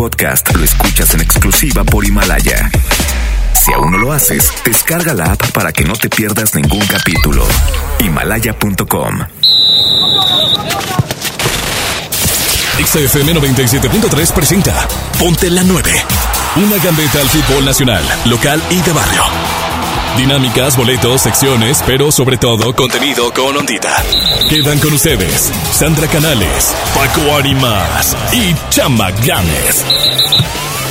podcast lo escuchas en exclusiva por Himalaya. Si aún no lo haces, descarga la app para que no te pierdas ningún capítulo. Himalaya.com. XFM 97.3 presenta Ponte la 9. Una gambeta al fútbol nacional, local y de barrio. Dinámicas, boletos, secciones, pero sobre todo contenido con ondita. Quedan con ustedes Sandra Canales, Paco Arimas y Chama Ganes.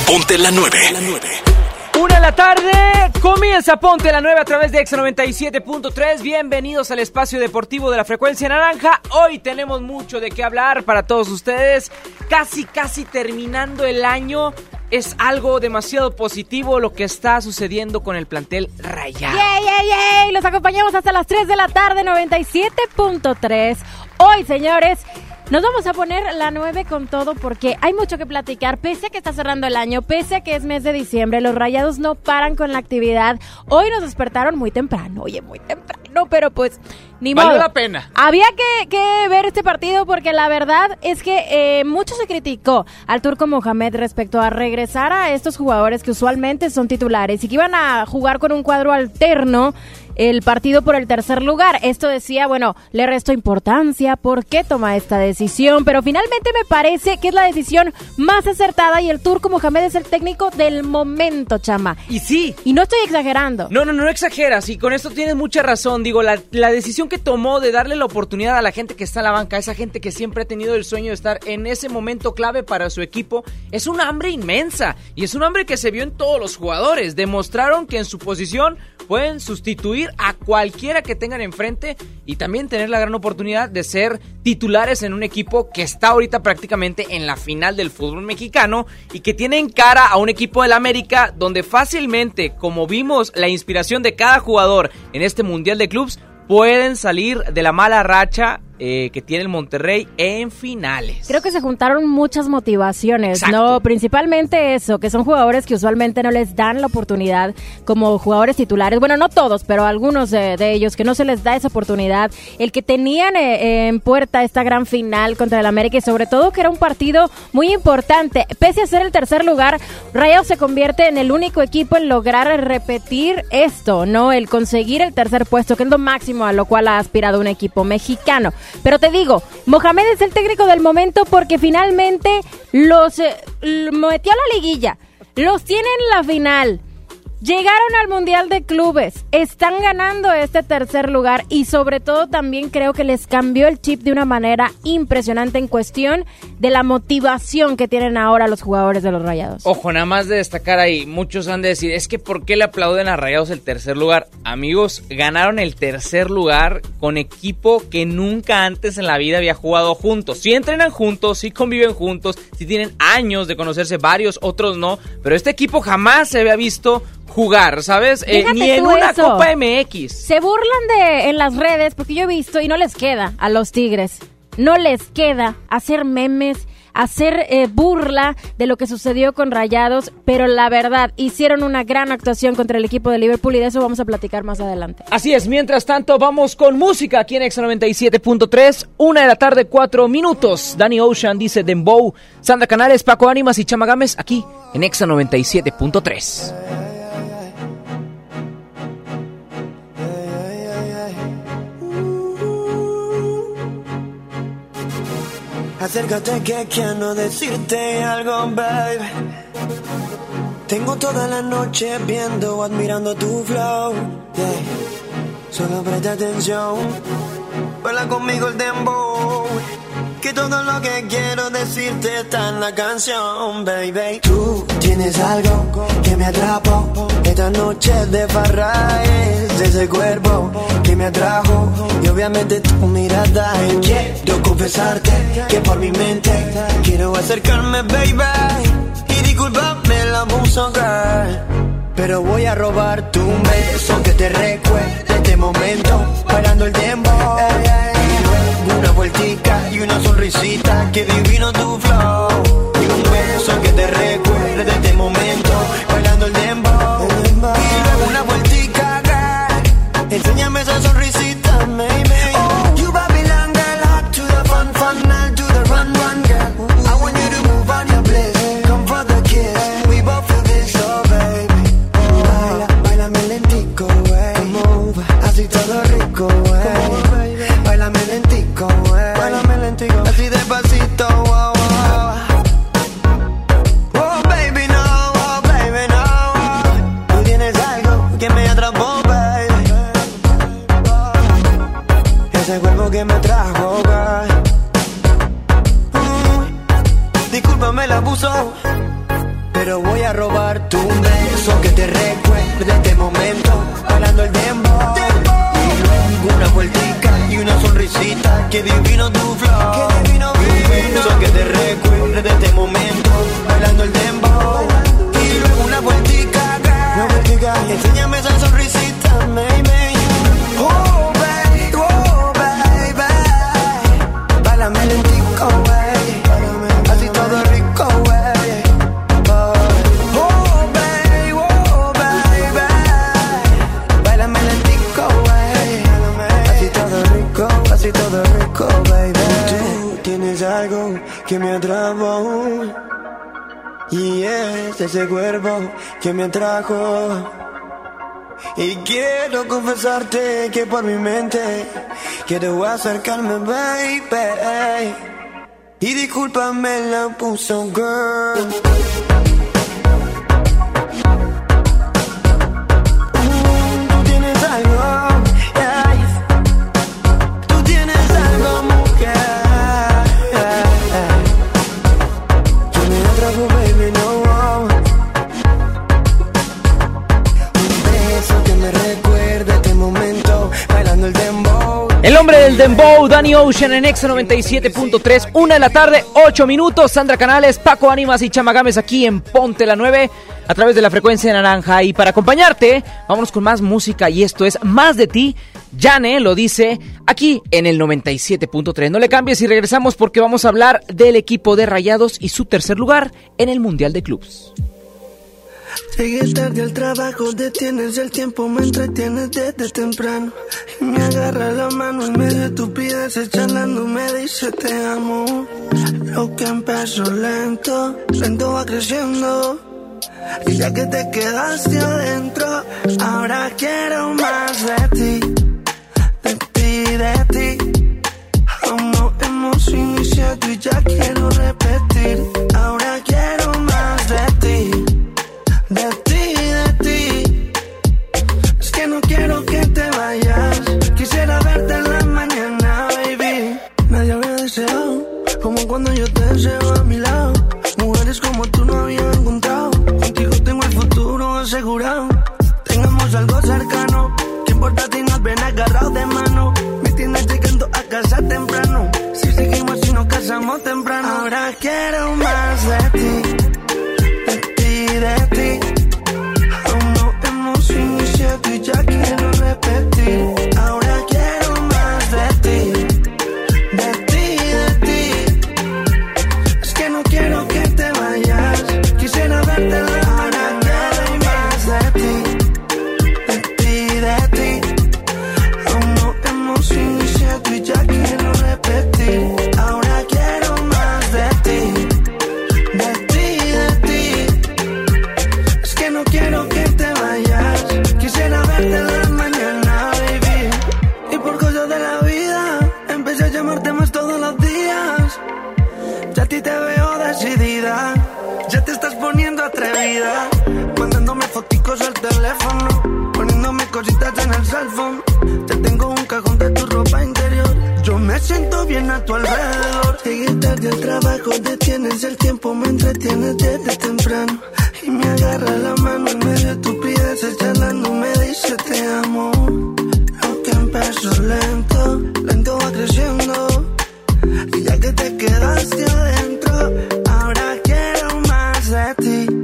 Ponte la 9. Una de la tarde, comienza Ponte la 9 a través de Exa 97.3. Bienvenidos al espacio deportivo de la frecuencia naranja. Hoy tenemos mucho de qué hablar para todos ustedes. Casi, casi terminando el año. Es algo demasiado positivo lo que está sucediendo con el plantel rayado. ¡Yay, yay, yay! Los acompañamos hasta las 3 de la tarde, 97.3. Hoy, señores, nos vamos a poner la 9 con todo porque hay mucho que platicar. Pese a que está cerrando el año, pese a que es mes de diciembre, los rayados no paran con la actividad. Hoy nos despertaron muy temprano, oye, muy temprano, pero pues ni modo. la pena. Había que, que ver este partido porque la verdad es que eh, mucho se criticó al turco Mohamed respecto a regresar a estos jugadores que usualmente son titulares y que iban a jugar con un cuadro alterno el partido por el tercer lugar. Esto decía, bueno, le restó importancia, ¿por qué toma esta decisión? Pero finalmente me parece que es la decisión más acertada y el turco Mohamed es el técnico del momento, chama. Y sí, Y no estoy exagerando. No, no, no exageras y con esto tienes mucha razón. Digo, la, la decisión que tomó de darle la oportunidad a la gente que está en la banca, esa gente que siempre ha tenido el sueño de estar en ese momento clave para su equipo, es un hambre inmensa y es un hambre que se vio en todos los jugadores. Demostraron que en su posición pueden sustituir a cualquiera que tengan enfrente y también tener la gran oportunidad de ser titulares en un equipo que está ahorita prácticamente en la final del fútbol mexicano y que tiene en cara a un equipo del América donde fácilmente, como vimos la inspiración de cada jugador en este Mundial de Clubs, pueden salir de la mala racha eh, que tiene el Monterrey en finales. Creo que se juntaron muchas motivaciones, Exacto. ¿no? Principalmente eso, que son jugadores que usualmente no les dan la oportunidad como jugadores titulares. Bueno, no todos, pero algunos de, de ellos que no se les da esa oportunidad. El que tenían eh, en puerta esta gran final contra el América y sobre todo que era un partido muy importante. Pese a ser el tercer lugar, Rayados se convierte en el único equipo en lograr repetir esto, ¿no? El conseguir el tercer puesto, que es lo máximo a lo cual ha aspirado un equipo mexicano. Pero te digo, Mohamed es el técnico del momento porque finalmente los eh, metió a la liguilla, los tiene en la final. Llegaron al Mundial de Clubes, están ganando este tercer lugar y sobre todo también creo que les cambió el chip de una manera impresionante en cuestión de la motivación que tienen ahora los jugadores de los Rayados. Ojo, nada más de destacar ahí, muchos han de decir, es que ¿por qué le aplauden a Rayados el tercer lugar? Amigos, ganaron el tercer lugar con equipo que nunca antes en la vida había jugado juntos. Sí entrenan juntos, sí conviven juntos, sí tienen años de conocerse varios, otros no, pero este equipo jamás se había visto jugar, ¿sabes? Eh, ni en una eso. Copa MX. Se burlan de en las redes porque yo he visto y no les queda a los Tigres. No les queda hacer memes, hacer eh, burla de lo que sucedió con Rayados, pero la verdad hicieron una gran actuación contra el equipo de Liverpool y de eso vamos a platicar más adelante. Así es, mientras tanto vamos con música aquí en Exa 97.3, una de la tarde, cuatro minutos. Danny Ocean dice Dembow, Sandra Canales, Paco Ánimas y Chamagames aquí en Exa 97.3. Acércate que quiero decirte algo, babe. Tengo toda la noche viendo, admirando tu flow. Solo presta atención, vuela conmigo el dembow. Que todo lo que quiero decirte está en la canción, baby. Tú tienes algo que me atrapó. Esta noche de farra es ese cuerpo que me atrajo. Y obviamente tu mirada. Y quiero confesarte que por mi mente quiero acercarme, baby. Y disculpame el abuso, girl. Pero voy a robar tu beso que te recuerde este momento, bailando el tiempo. Una vueltica y una sonrisita, que divino tu flow. Y un beso que te recuerde de este momento, bailando el dembow. Y luego una vueltica, girl. Enséñame esa sonrisita, a robar tu beso que te recuerde este momento. Hablando el dembow. Y luego una vueltica y una sonrisita. Que divino tu flow. Que divino, beso que te recuerde este momento. Bailando el dembow. Y luego una vueltica. Una vueltica. Enséñame esa sonrisita, Y es ese cuerpo que me atrajo. Y quiero confesarte que por mi mente quiero acercarme, baby. Y discúlpame la puso girl. El hombre del Dembow, Danny Ocean en Exa 97.3, una de la tarde, 8 minutos. Sandra Canales, Paco Ánimas y Chamagames aquí en Ponte la 9 a través de la frecuencia naranja. Y para acompañarte, vámonos con más música y esto es Más de ti. Yane lo dice aquí en el 97.3. No le cambies y regresamos porque vamos a hablar del equipo de Rayados y su tercer lugar en el Mundial de Clubs. Llegué tarde al trabajo, detienes el tiempo, me entretienes desde temprano. Y me agarra la mano en medio de estupideces, charlando, me dice te amo. Lo que empezó lento, lento va creciendo. Y ya que te quedaste adentro, ahora quiero más de ti, de ti, de ti. No hemos iniciado y ya quiero repetir. Ahora asegurado. Tengamos algo cercano. ¿Qué importa si nos ven agarrados de mano? Me tienes llegando a casa temprano. Si seguimos y nos casamos temprano. Ahora quiero más de ti. De ti, de ti. Aún no hemos iniciado y ya quiero repetir. Atrevida. Mandándome foticos al teléfono. Poniéndome cositas en el cell phone. Te tengo un cajón de tu ropa interior. Yo me siento bien a tu alrededor. Llegué tarde al trabajo, detienes el tiempo, me entretienes desde temprano. Y me agarra la mano en medio de tu pides, charlando, me dice te amo. Lo que empezó lento, lento va creciendo. Y ya que te quedaste adentro, ahora quiero más de ti,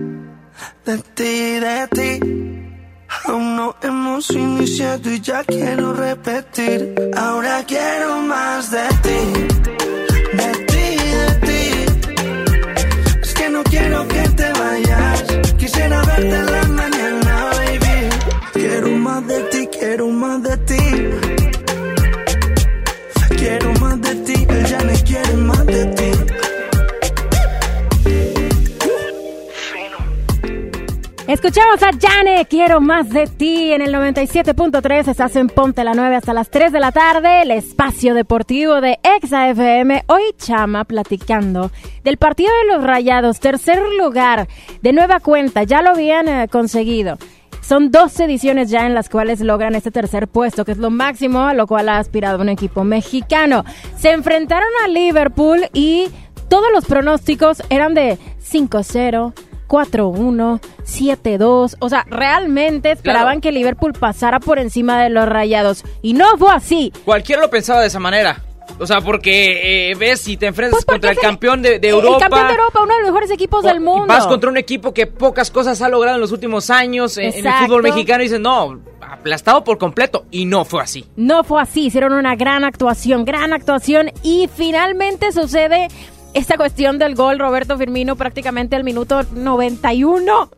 de ti, de ti. Aún no hemos iniciado y ya quiero repetir. Ahora quiero más de ti, de ti, de ti. Es que no quiero que te vayas. Quisiera verte la mañana, baby. Quiero más de ti, quiero más de ti. Escuchamos a Jane, quiero más de ti en el 97.3, estás en Ponte la 9 hasta las 3 de la tarde, el espacio deportivo de Exa FM. Hoy Chama platicando del partido de los Rayados, tercer lugar, de nueva cuenta, ya lo habían eh, conseguido. Son dos ediciones ya en las cuales logran este tercer puesto, que es lo máximo a lo cual ha aspirado un equipo mexicano. Se enfrentaron a Liverpool y todos los pronósticos eran de 5-0, 4-1, 7-2. O sea, realmente esperaban Claro. que Liverpool pasara por encima de los rayados. Y no fue así. Cualquiera lo pensaba de esa manera. O sea, porque eh, ves si te enfrentas Pues contra el campeón de, de el Europa. campeón de Europa, uno de los mejores equipos del y mundo. Vas contra un equipo que pocas cosas ha logrado en los últimos años en, en el fútbol mexicano y dices, no, aplastado por completo. Y no fue así. No fue así, hicieron una gran actuación, gran actuación y finalmente sucede esta cuestión del gol Roberto Firmino prácticamente al minuto 91.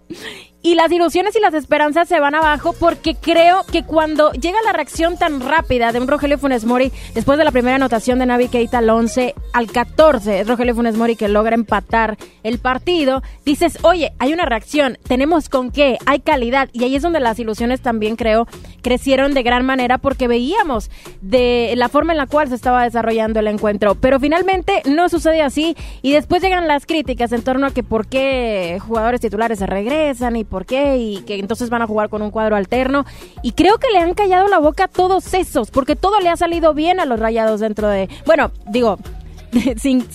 Y las ilusiones y las esperanzas se van abajo porque creo que cuando llega la reacción tan rápida de un Rogelio Funes Mori después de la primera anotación de Navi Keita al 11 al 14, es Rogelio Funes Mori que logra empatar el partido, dices, oye, hay una reacción, tenemos con qué, hay calidad y ahí es donde las ilusiones también creo crecieron de gran manera porque veíamos de la forma en la cual se estaba desarrollando el encuentro, pero finalmente no sucede así y después llegan las críticas en torno a que por qué jugadores titulares se regresan y por qué y que entonces van a jugar con un cuadro alterno. Y creo que le han callado la boca a todos esos porque todo le ha salido bien a los rayados dentro de, bueno, digo, sin,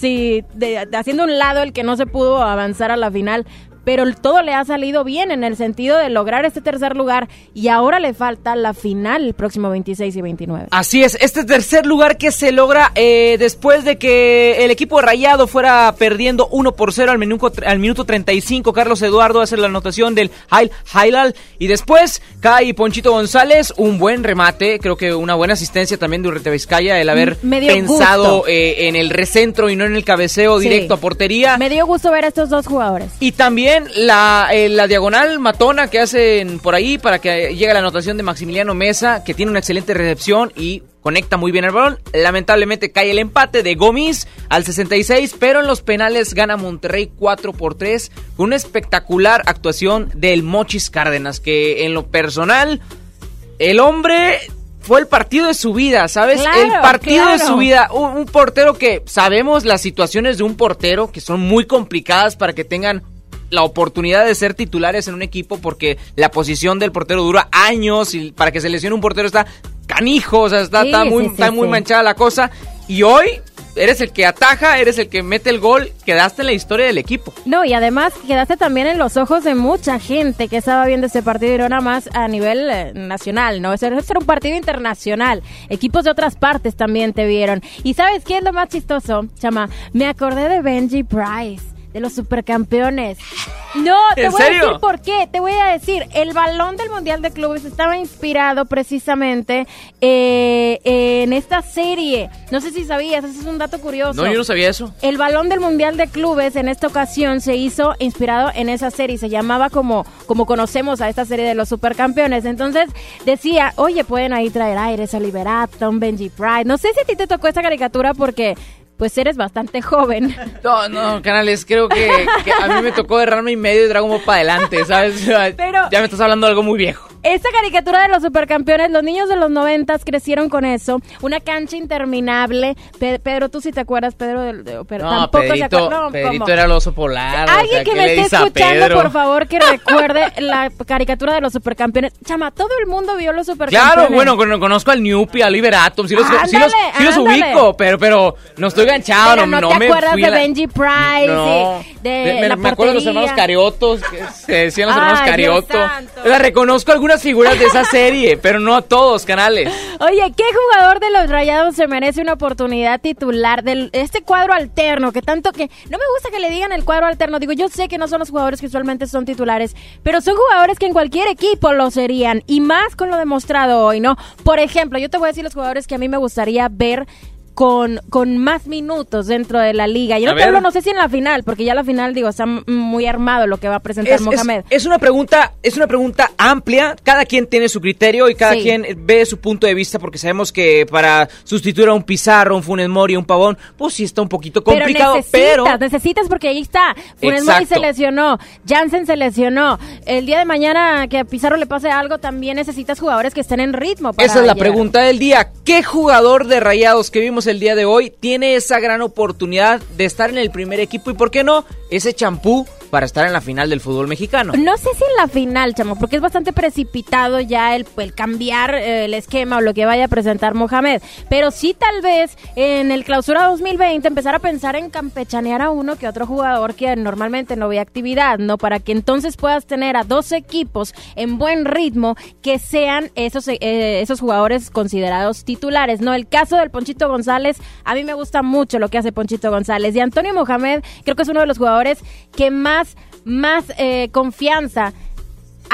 de- haciendo un lado el que no se pudo avanzar a la final, pero todo le ha salido bien en el sentido de lograr este tercer lugar y ahora le falta la final el próximo 26 y 29. Así es, este tercer lugar que se logra eh, después de que el equipo rayado fuera perdiendo 1 por 0 al minuto, al minuto 35. Carlos Eduardo hace la anotación del Hail Hailal y después cae Ponchito González, un buen remate, creo que una buena asistencia también de Urrete Vizcaya, el haber pensado eh, en el recentro y no en el cabeceo Sí. directo a portería. Me dio gusto ver a estos dos jugadores. Y también la, eh, la diagonal matona que hacen por ahí para que llegue la anotación de Maximiliano Mesa, que tiene una excelente recepción y conecta muy bien el balón. Lamentablemente cae el empate de Gómez al 66, pero en los penales gana Monterrey 4 por 3 con una espectacular actuación del Mochis Cárdenas, que en lo personal, el hombre... Fue el partido de su vida, ¿sabes? Claro, el partido de su vida. Un, un portero que sabemos las situaciones de un portero que son muy complicadas para que tengan la oportunidad de ser titulares en un equipo porque la posición del portero dura años y para que se lesione un portero está canijo, o sea, está, Sí, está muy, sí, sí, está muy manchada la cosa. Y hoy eres el que ataja, eres el que mete el gol, quedaste en la historia del equipo. No, y además quedaste también en los ojos de mucha gente que estaba viendo este partido y no nada más a nivel eh, nacional, ¿no? Ese era un partido internacional. Equipos de otras partes también te vieron. ¿Y sabes qué es lo más chistoso, chama? Me acordé de Benji Price. De los supercampeones. No, te ¿En voy a decir por qué. Te voy a decir, el balón del Mundial de Clubes estaba inspirado precisamente eh, en esta serie. No sé si sabías, ese es un dato curioso. No, yo no sabía eso. El balón del Mundial de Clubes en esta ocasión se hizo inspirado en esa serie, se llamaba como, como conocemos a esta serie de los supercampeones. Entonces decía, oye, pueden ahí traer aires a Liberato, un Benji Pride. No sé si a ti te tocó esta caricatura porque pues eres bastante joven. No, no, canales, creo que, que a mí me tocó derrarme y medio y Dragon Ball para adelante, ¿sabes? Pero- ya me estás hablando de algo muy viejo. Esta caricatura de los supercampeones, los niños de los noventas crecieron con eso. Una cancha interminable. Pe- Pedro, tú sí te acuerdas, Pedro, del- de- pero No, tampoco se Pedrito, acuerda. No, Pedrito era el oso polar. o Alguien sea, que ¿qué me esté escuchando, por favor, que recuerde la caricatura de los supercampeones. Chama, todo el mundo vio los supercampeones. Claro, bueno, con- conozco al Newpie, al Liberatom, sí los, sí los, Ándale, sí los ándale. ubico, pero, pero no estoy ganchado, Pero no, no, te me acuerdas de la- Benji Price, No. y de me, la me acuerdo de los hermanos Cariotos, que se decían los hermanos Ay, Dios Carioto. sea, reconozco algunas figuras de esa serie, pero no a todos, canales. Oye, ¿qué jugador de los Rayados se merece una oportunidad titular de este cuadro alterno? Que tanto que no me gusta que le digan el cuadro alterno. Digo, yo sé que no son los jugadores que usualmente son titulares, pero son jugadores que en cualquier equipo lo serían y más con lo demostrado hoy, ¿no? Por ejemplo, yo te voy a decir los jugadores que a mí me gustaría ver con, con más minutos dentro de la liga. Y A no te hablo, no sé si en la final, porque ya la final, digo, está muy armado lo que va a presentar Es, es- Mohamed. es una pregunta, es una pregunta amplia. Cada quien tiene su criterio y cada Sí. quien ve su punto de vista, porque sabemos que para sustituir a un Pizarro, un Funes Mori, un Pavón, pues sí está un poquito complicado, pero pero, necesitas, necesitas porque ahí está. Funes Mori se lesionó, Jansen se lesionó. El día de mañana que a Pizarro le pase algo, también necesitas jugadores que estén en ritmo. para esa es la llegar. pregunta del día. ¿Qué jugador de Rayados que vimos el día de hoy. Tiene esa gran oportunidad de estar en el primer equipo y por qué no ese champú para estar en la final del fútbol mexicano. No sé si en la final, chamo, porque es bastante precipitado ya el, el cambiar eh, el esquema o lo que vaya a presentar Mohamed. Pero sí tal vez en el clausura 2020 empezar a pensar en campechanear a uno que otro jugador que normalmente no ve actividad, ¿no? Para que entonces puedas tener a dos equipos en buen ritmo que sean esos, eh, esos jugadores considerados titulares, ¿no? El caso del Ponchito González, a mí me gusta mucho lo que hace Ponchito González. Y Antonio Mohamed creo que es uno de los jugadores que más, más eh, confianza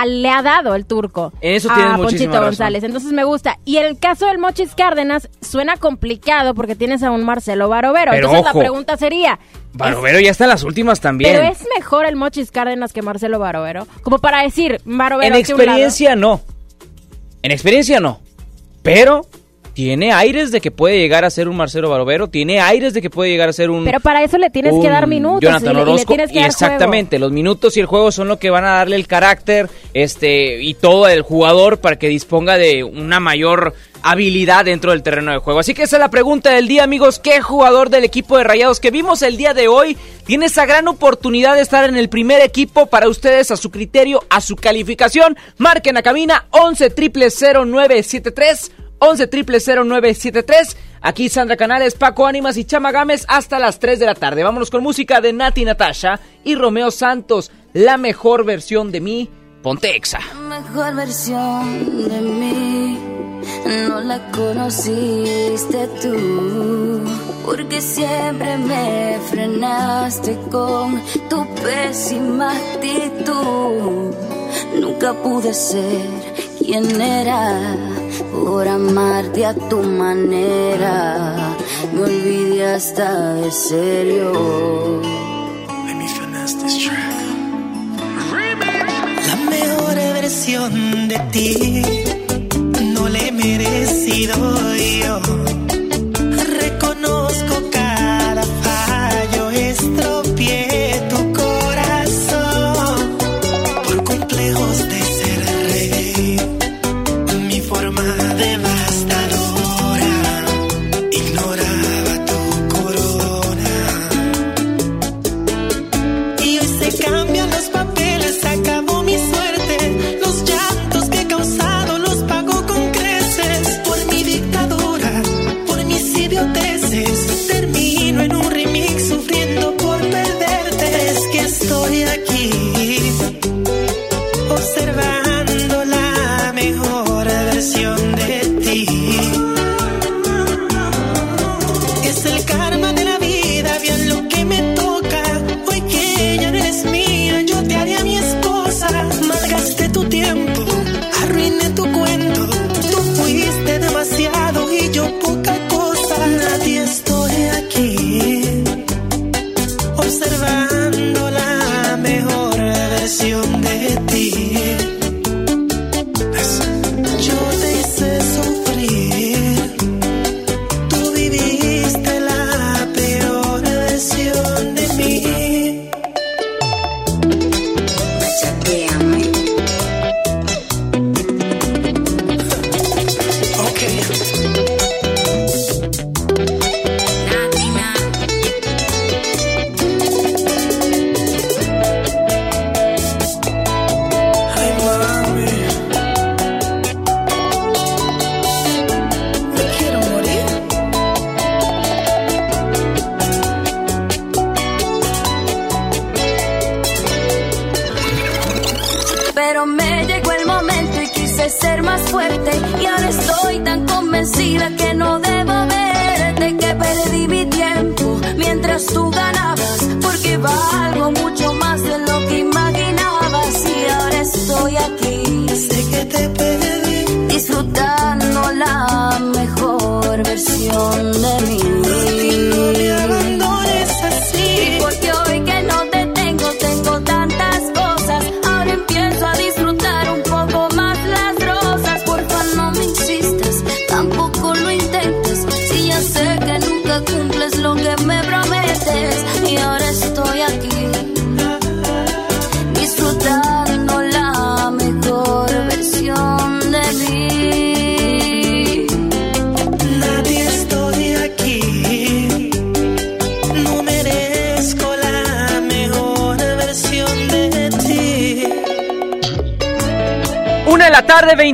le ha dado el turco Eso a Ponchito González. Entonces me gusta. Y el caso del Mochis Cárdenas suena complicado porque tienes a un Marcelo Barovero. Entonces la pregunta sería... Barovero ya está en las últimas también. Pero es mejor el Mochis Cárdenas que Marcelo Barovero. Como para decir, Barovero... En experiencia no. En experiencia no. Pero tiene aires de que puede llegar a ser un Marcelo Barovero, tiene aires de que puede llegar a ser un. Pero para eso le tienes que dar minutos. Jonathan Orozco. Y, exactamente, los minutos y el juego son lo que van a darle el carácter este y todo el jugador para que disponga de una mayor habilidad dentro del terreno de juego. Así que esa es la pregunta del día, amigos. ¿Qué jugador del equipo de Rayados que vimos el día de hoy tiene esa gran oportunidad de estar en el primer equipo para ustedes a su criterio, a su calificación? Marquen a cabina 11 0973 11 0973 Aquí Sandra Canales, Paco Ánimas y Chama Gámez hasta las 3 de la tarde. Vámonos con música de Nati Natasha y Romeo Santos, la mejor versión de mí, Pontexa. La mejor versión de mí no la conociste tú, porque siempre me frenaste con tu pésima actitud. Nunca pude ser quien era por amarte a tu manera. Me olvidé hasta de serio. La mejor versión de ti no le he merecido yo cumples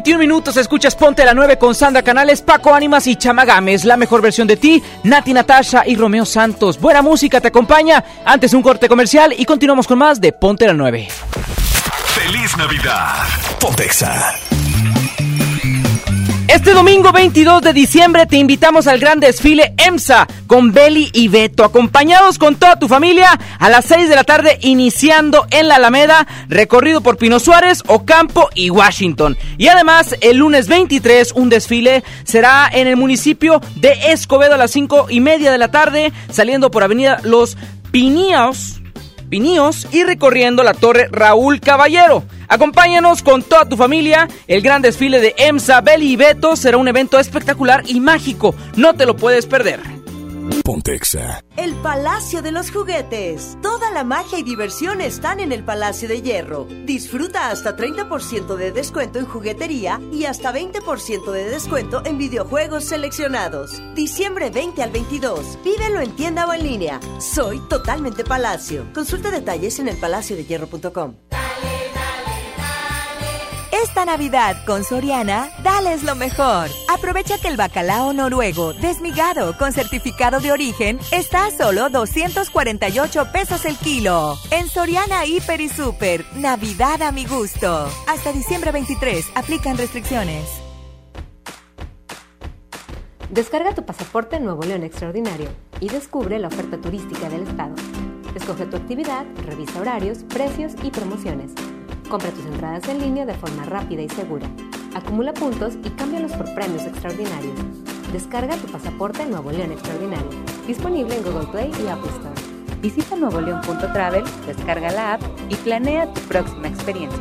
21 minutos. Escuchas Ponte la 9 con Sandra Canales, Paco Ánimas y Chamagames. La mejor versión de ti, Nati Natasha y Romeo Santos. Buena música te acompaña. Antes un corte comercial y continuamos con más de Ponte la 9. ¡Feliz Navidad! Pontexa. Este domingo 22 de diciembre te invitamos al gran desfile EMSA con Beli y Beto, acompañados con toda tu familia a las 6 de la tarde iniciando en la Alameda, recorrido por Pino Suárez, Ocampo y Washington. Y además el lunes 23 un desfile será en el municipio de Escobedo a las 5 y media de la tarde, saliendo por Avenida Los Piníos Piníos y recorriendo la Torre Raúl Caballero. Acompáñanos con toda tu familia. El gran desfile de EMSA, Beli y Beto será un evento espectacular y mágico. No te lo puedes perder. Pontexa. El Palacio de los Juguetes. Toda la magia y diversión están en el Palacio de Hierro. Disfruta hasta 30% de descuento en juguetería y hasta 20% de descuento en videojuegos seleccionados. Diciembre 20 al 22. Vívelo en tienda o en línea. Soy totalmente Palacio. Consulta detalles en elpalaciodehierro.com. Esta Navidad con Soriana, dales lo mejor. Aprovecha que el bacalao noruego desmigado con certificado de origen está a solo 248 pesos el kilo. En Soriana Hiper y Super, Navidad a mi gusto. Hasta diciembre 23, aplican restricciones. Descarga tu pasaporte Nuevo León Extraordinario y descubre la oferta turística del estado. Escoge tu actividad, revisa horarios, precios y promociones. Compra tus entradas en línea de forma rápida y segura. Acumula puntos y cámbialos por premios extraordinarios. Descarga tu pasaporte Nuevo León Extraordinario. Disponible en Google Play y Apple Store. Visita nuevoleón.travel, descarga la app y planea tu próxima experiencia.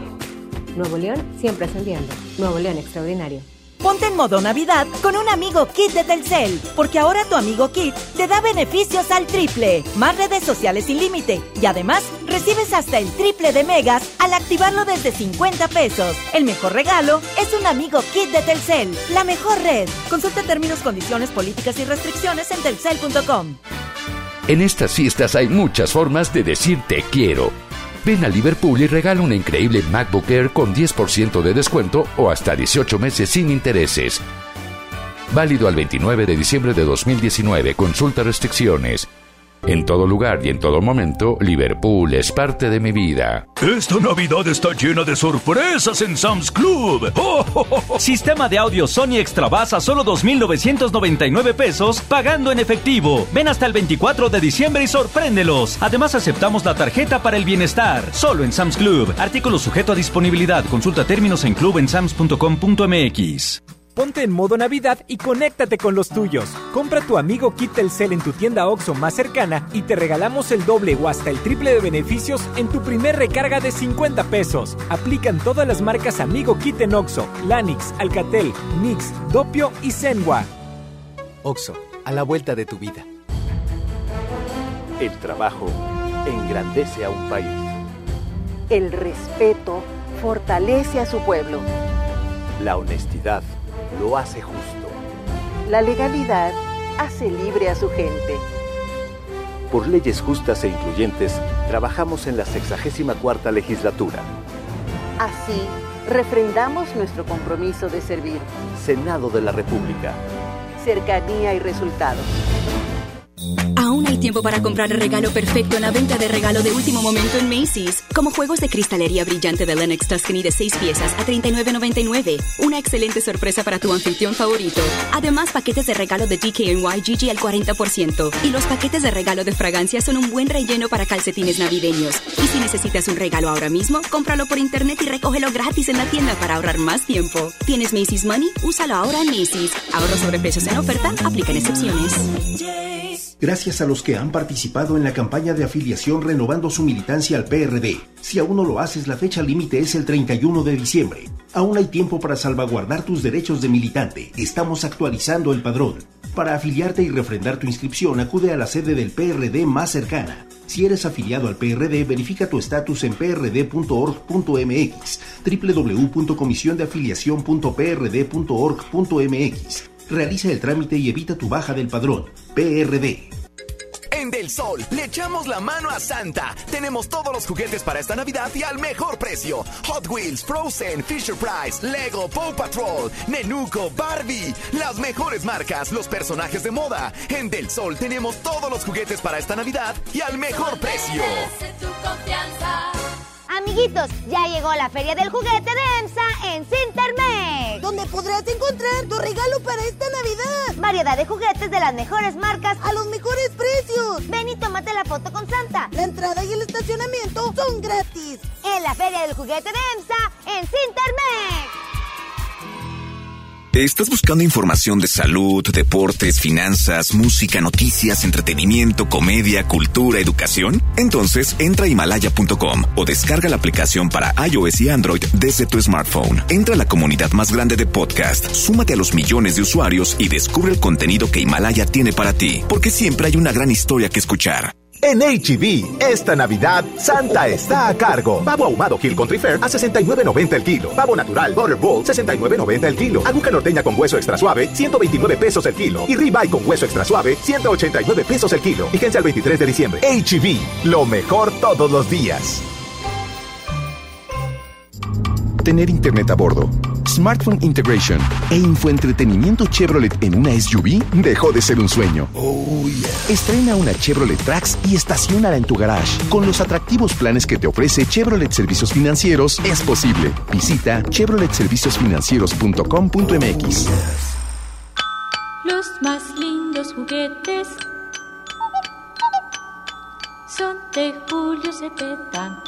Nuevo León siempre ascendiendo. Nuevo León Extraordinario. Ponte en modo Navidad con un amigo Kit de Telcel, porque ahora tu amigo Kit te da beneficios al triple, más redes sociales sin límite y además recibes hasta el triple de megas al activarlo desde 50 pesos. El mejor regalo es un amigo Kit de Telcel, la mejor red. Consulta términos, condiciones, políticas y restricciones en telcel.com. En estas fiestas hay muchas formas de decir te quiero. Ven a Liverpool y regala una increíble MacBook Air con 10% de descuento o hasta 18 meses sin intereses. Válido al 29 de diciembre de 2019. Consulta restricciones. En todo lugar y en todo momento, Liverpool es parte de mi vida. Esta Navidad está llena de sorpresas en Sam's Club. Sistema de audio Sony Extra Bass a solo 2.999 pesos pagando en efectivo. Ven hasta el 24 de diciembre y sorpréndelos. Además aceptamos la tarjeta para el bienestar. Solo en Sam's Club. Artículo sujeto a disponibilidad. Consulta términos en clubensams.com.mx. Ponte en modo Navidad y conéctate con los tuyos. Compra tu amigo Kit Telcel en tu tienda OXO más cercana y te regalamos el doble o hasta el triple de beneficios en tu primer recarga de 50 pesos. Aplican todas las marcas Amigo Kit en OXO, Lanix, Alcatel, Mix, Dopio y Zenwa. OXO, a la vuelta de tu vida. El trabajo engrandece a un país. El respeto fortalece a su pueblo. La honestidad lo hace justo. La legalidad hace libre a su gente. Por leyes justas e incluyentes, trabajamos en la 64 legislatura. Así, refrendamos nuestro compromiso de servir. Senado de la República. Cercanía y resultados. Aún hay tiempo para comprar el regalo perfecto en la venta de regalo de último momento en Macy's. Como juegos de cristalería brillante de Lennox Tuscany de 6 piezas a $39.99. Una excelente sorpresa para tu anfitrión favorito. Además, paquetes de regalo de DKNY GG al 40%. Y los paquetes de regalo de fragancia son un buen relleno para calcetines navideños. Y si necesitas un regalo ahora mismo, cómpralo por internet y recógelo gratis en la tienda para ahorrar más tiempo. ¿Tienes Macy's Money? Úsalo ahora en Macy's. Ahorro sobre precios en oferta, aplican excepciones. Gracias a los que han participado en la campaña de afiliación renovando su militancia al PRD. Si aún no lo haces, la fecha límite es el 31 de diciembre. Aún hay tiempo para salvaguardar tus derechos de militante. Estamos actualizando el padrón. Para afiliarte y refrendar tu inscripción, acude a la sede del PRD más cercana. Si eres afiliado al PRD, verifica tu estatus en prd.org.mx, www.comisiondeafiliacion.prd.org.mx. Realiza el trámite y evita tu baja del padrón. PRD. En Del Sol le echamos la mano a Santa. Tenemos todos los juguetes para esta Navidad y al mejor precio. Hot Wheels, Frozen, Fisher Price, Lego, Paw Patrol, Nenuco, Barbie. Las mejores marcas, los personajes de moda. En Del Sol tenemos todos los juguetes para esta Navidad y al mejor precio. Amiguitos, ya llegó la Feria del Juguete de EMSA en Cintermex. Donde podrás encontrar tu regalo para esta Navidad. Variedad de juguetes de las mejores marcas a los mejores precios. Ven y tómate la foto con Santa. La entrada y el estacionamiento son gratis. En la Feria del Juguete de EMSA en Cintermex. ¿Estás buscando información de salud, deportes, finanzas, música, noticias, entretenimiento, comedia, cultura, educación? Entonces entra a himalaya.com o descarga la aplicación para iOS y Android desde tu smartphone. Entra a la comunidad más grande de podcast, súmate a los millones de usuarios y descubre el contenido que Himalaya tiene para ti, porque siempre hay una gran historia que escuchar. En HB, e esta Navidad, Santa está a cargo. Pavo ahumado Hill Country Fair a 69.90 el kilo. Pavo natural Butterbowl, 69.90 el kilo. Aguja norteña con hueso extra suave, 129 pesos el kilo. Y ribeye con hueso extra suave, 189 pesos el kilo. Fíjense al 23 de diciembre. HB, e lo mejor todos los días. Tener internet a bordo Smartphone Integration e infoentretenimiento Chevrolet en una SUV dejó de ser un sueño. Estrena una Chevrolet Trax y estacionala en tu garage. Con los atractivos planes que te ofrece Chevrolet Servicios Financieros, es posible. Visita chevroletserviciosfinancieros.com.mx. Los más lindos juguetes son de Julio Cepeda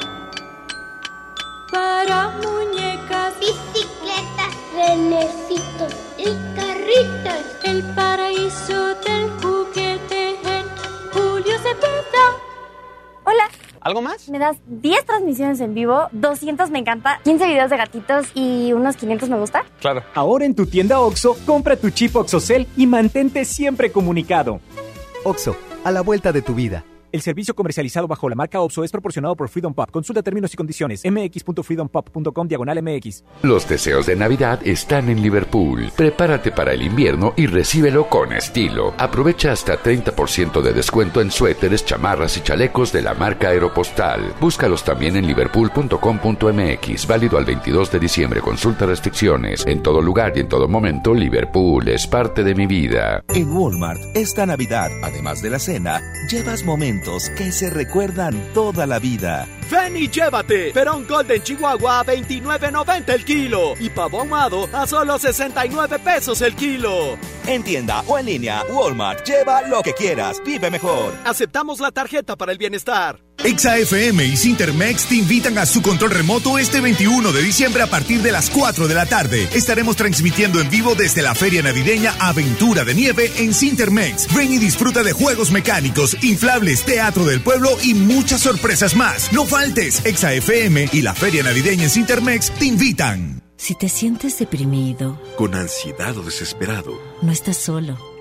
para muñecas, bicicletas, renecitos y carritas. El paraíso del juguete en Julio Cepeda. Hola. ¿Algo más? Me das 10 transmisiones en vivo, 200 me encanta, 15 videos de gatitos y unos 500 me gusta. Claro. Ahora en tu tienda OXO, compra tu chip OXOCEL y mantente siempre comunicado. OXO, a la vuelta de tu vida. El servicio comercializado bajo la marca OPSO es proporcionado por Freedom Pop. Consulta términos y condiciones. mx.freedompop.com diagonal mx. Los deseos de Navidad están en Liverpool. Prepárate para el invierno y recíbelo con estilo. Aprovecha hasta 30% de descuento en suéteres, chamarras y chalecos de la marca Aeropostal. Búscalos también en liverpool.com.mx. Válido al 22 de diciembre. Consulta restricciones. En todo lugar y en todo momento, Liverpool es parte de mi vida. En Walmart, esta Navidad, además de la cena, llevas momentos que se recuerdan toda la vida. Ven y llévate Perón Golden Chihuahua a 29.90 el kilo y pavo ahumado a solo 69 pesos el kilo. En tienda o en línea, Walmart, lleva lo que quieras, vive mejor. Aceptamos la tarjeta para el bienestar. Exa FM y Cintermex te invitan a su control remoto este 21 de diciembre a partir de las 4 de la tarde. Estaremos transmitiendo en vivo desde la feria navideña Aventura de Nieve en Cintermex. Ven y disfruta de juegos mecánicos, inflables, teatro del pueblo y muchas sorpresas más. No faltes, Exa FM y la feria navideña en Cintermex te invitan. Si te sientes deprimido, con ansiedad o desesperado, no estás solo.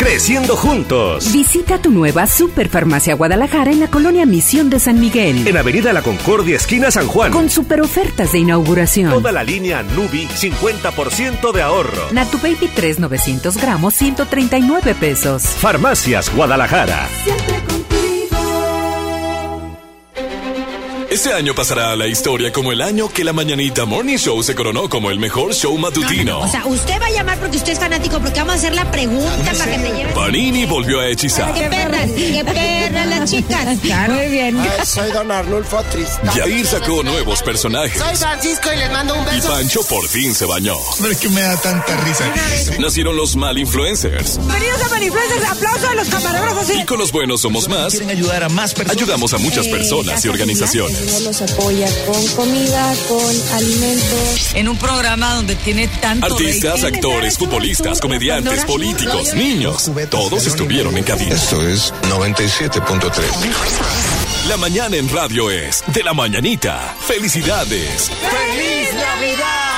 Creciendo juntos. Visita tu nueva Superfarmacia Guadalajara en la colonia Misión de San Miguel. En Avenida La Concordia, esquina San Juan. Con super ofertas de inauguración. Toda la línea Nubi, 50% de ahorro. Natu Baby 3 900 gramos, 139 pesos. Farmacias Guadalajara. Siempre Este año pasará a la historia como el año que la Mañanita Morning Show se coronó como el mejor show matutino. O sea, usted va a llamar porque usted es fanático, porque vamos a hacer la pregunta para que te lleve. Panini volvió a hechizar. ¡Qué perras! ¡Qué perras las chicas! Muy bien. soy Don Arnulfo Tristán. Yair sacó nuevos personajes. Soy Francisco y les mando un beso. Y Pancho por fin se bañó. Pero es que me da tanta risa. Nacieron los mal influencers. Bienvenidos a mal influencers. Aplausos a los camarógrafos. Y con los buenos somos más. Quieren ayudar a más personas. Ayudamos a muchas personas y organizaciones nos apoya con comida, con alimentos. En un programa donde tiene tanto Artistas, actores, futbolistas, comediantes, políticos, niños, todos estuvieron en cabina. Esto es 97.3. La mañana en radio es de la mañanita. ¡Felicidades! ¡Feliz Navidad!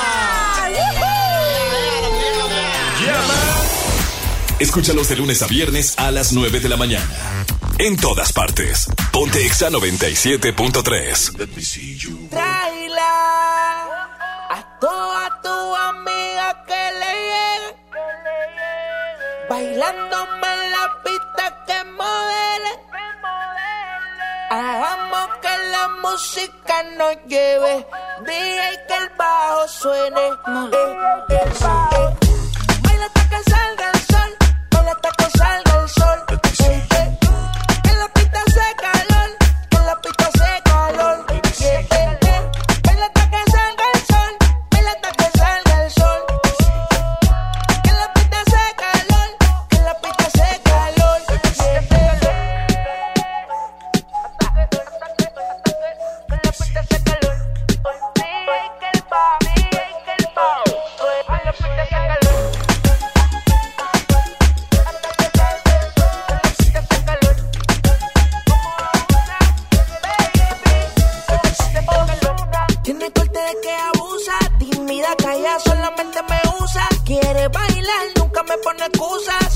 Escúchalos de lunes a viernes a las 9 de la mañana. En todas partes. Ponte Exa 97.3. Traila a toda tu amiga que le llegue. Bailándome en la pista que modele. Hagamos que la música nos lleve. Dije que el bajo suene. Eh, eh, eh. Baila hasta que salga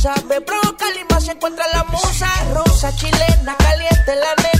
Sabe provocar y más se encuentra la musa. Rosa, chilena, caliente la nena,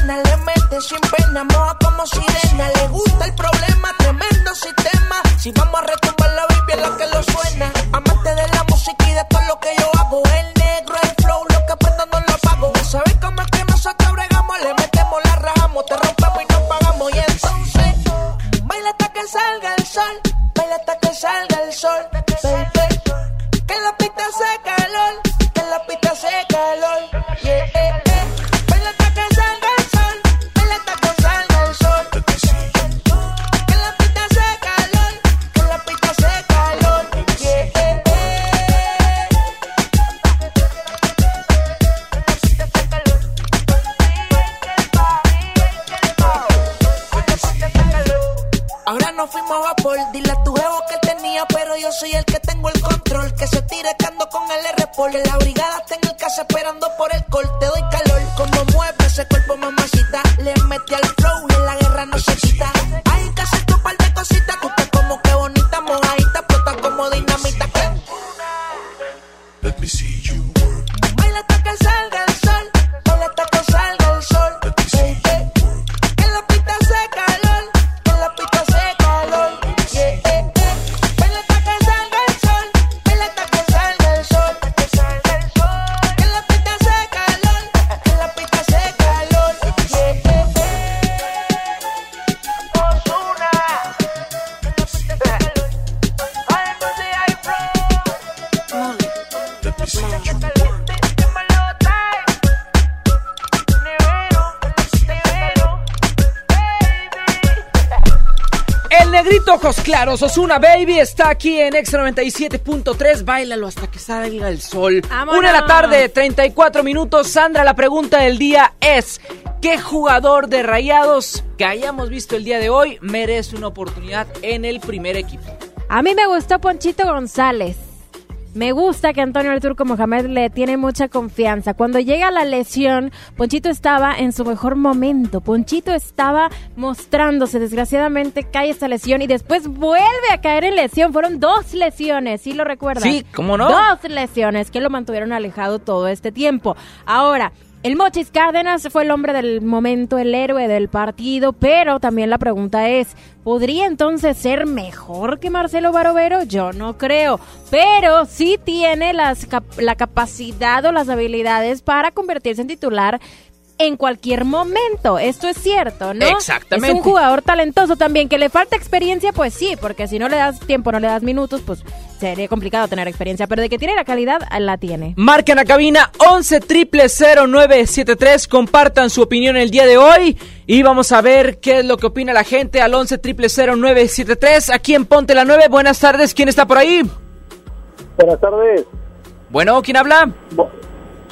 negrito ojos claros, Osuna Baby, está aquí en X 97.3. Báilalo hasta que salga el sol. ¡Vámonos! Una de la tarde, 34 minutos. Sandra, la pregunta del día es: ¿Qué jugador de rayados que hayamos visto el día de hoy merece una oportunidad en el primer equipo? A mí me gustó Ponchito González. Me gusta que Antonio el Turco Mohamed le tiene mucha confianza. Cuando llega la lesión, Ponchito estaba en su mejor momento. Ponchito estaba mostrándose. Desgraciadamente cae esta lesión y después vuelve a caer en lesión. Fueron dos lesiones, ¿sí lo recuerdas? Sí, ¿cómo no? Dos lesiones que lo mantuvieron alejado todo este tiempo. Ahora, el Mochis Cárdenas fue el hombre del momento, el héroe del partido, pero también la pregunta es, ¿podría entonces ser mejor que Marcelo Barovero? Yo no creo, pero sí tiene las, la capacidad o las habilidades para convertirse en titular en cualquier momento. Esto es cierto, ¿no? Exactamente. Es un jugador talentoso también, que le falta experiencia, pues sí, porque si no le das tiempo, no le das minutos, pues sería complicado tener experiencia, pero de que tiene la calidad, la tiene. Marquen a cabina 11 0973 compartan su opinión el día de hoy y vamos a ver qué es lo que opina la gente al 11 0973 aquí en Ponte la 9. Buenas tardes, ¿quién está por ahí? Buenas tardes. Bueno, ¿quién habla?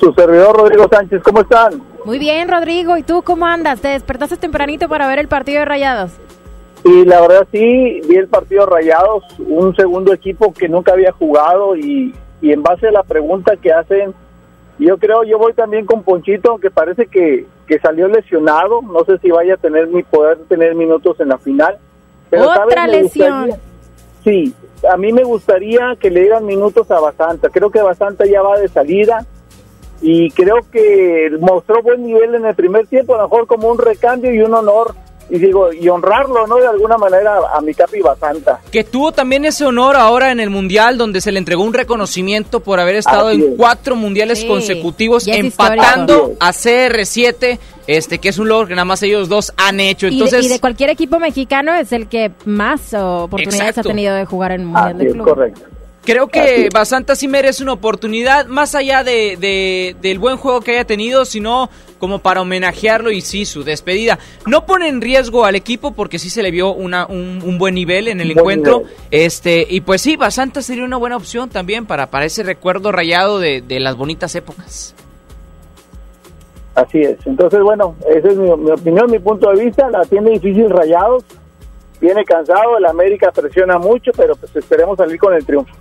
Su servidor Rodrigo Sánchez, ¿cómo están? Muy bien, Rodrigo, ¿y tú cómo andas? ¿Te despertaste tempranito para ver el partido de Rayados? Y la verdad sí, vi el partido Rayados, un segundo equipo que nunca había jugado y, y en base a la pregunta que hacen, Yo creo, yo voy también con Ponchito, aunque parece que, que salió lesionado. No sé si vaya a tener mi poder tener minutos en la final. Pero, Otra lesión. sí, a mí me gustaría que le dieran minutos a Basanta. Creo que Basanta ya va de salida y creo que mostró buen nivel en el primer tiempo, a lo mejor como un recambio y un honor y digo, y honrarlo, ¿no? De alguna manera a mi capi Basanta. Que tuvo también ese honor ahora en el Mundial, donde se le entregó un reconocimiento por haber estado en cuatro Mundiales consecutivos, empatando a CR7, este, que es un logro que nada más ellos dos han hecho. Entonces, y, de, cualquier equipo mexicano es el que más oportunidades ha tenido de jugar en el Mundial de Club. correcto. Creo que Basanta sí merece una oportunidad, más allá de, del buen juego que haya tenido, sino como para homenajearlo y sí, su despedida. No pone en riesgo al equipo porque sí se le vio una, un, buen nivel en el encuentro. este Y pues sí, Basanta sería una buena opción también para, para ese recuerdo rayado de, las bonitas épocas. Así es. Entonces, bueno, esa es mi, mi, opinión, mi punto de vista. La tiene difícil Rayados. Viene cansado, el América presiona mucho, pero pues esperemos salir con el triunfo.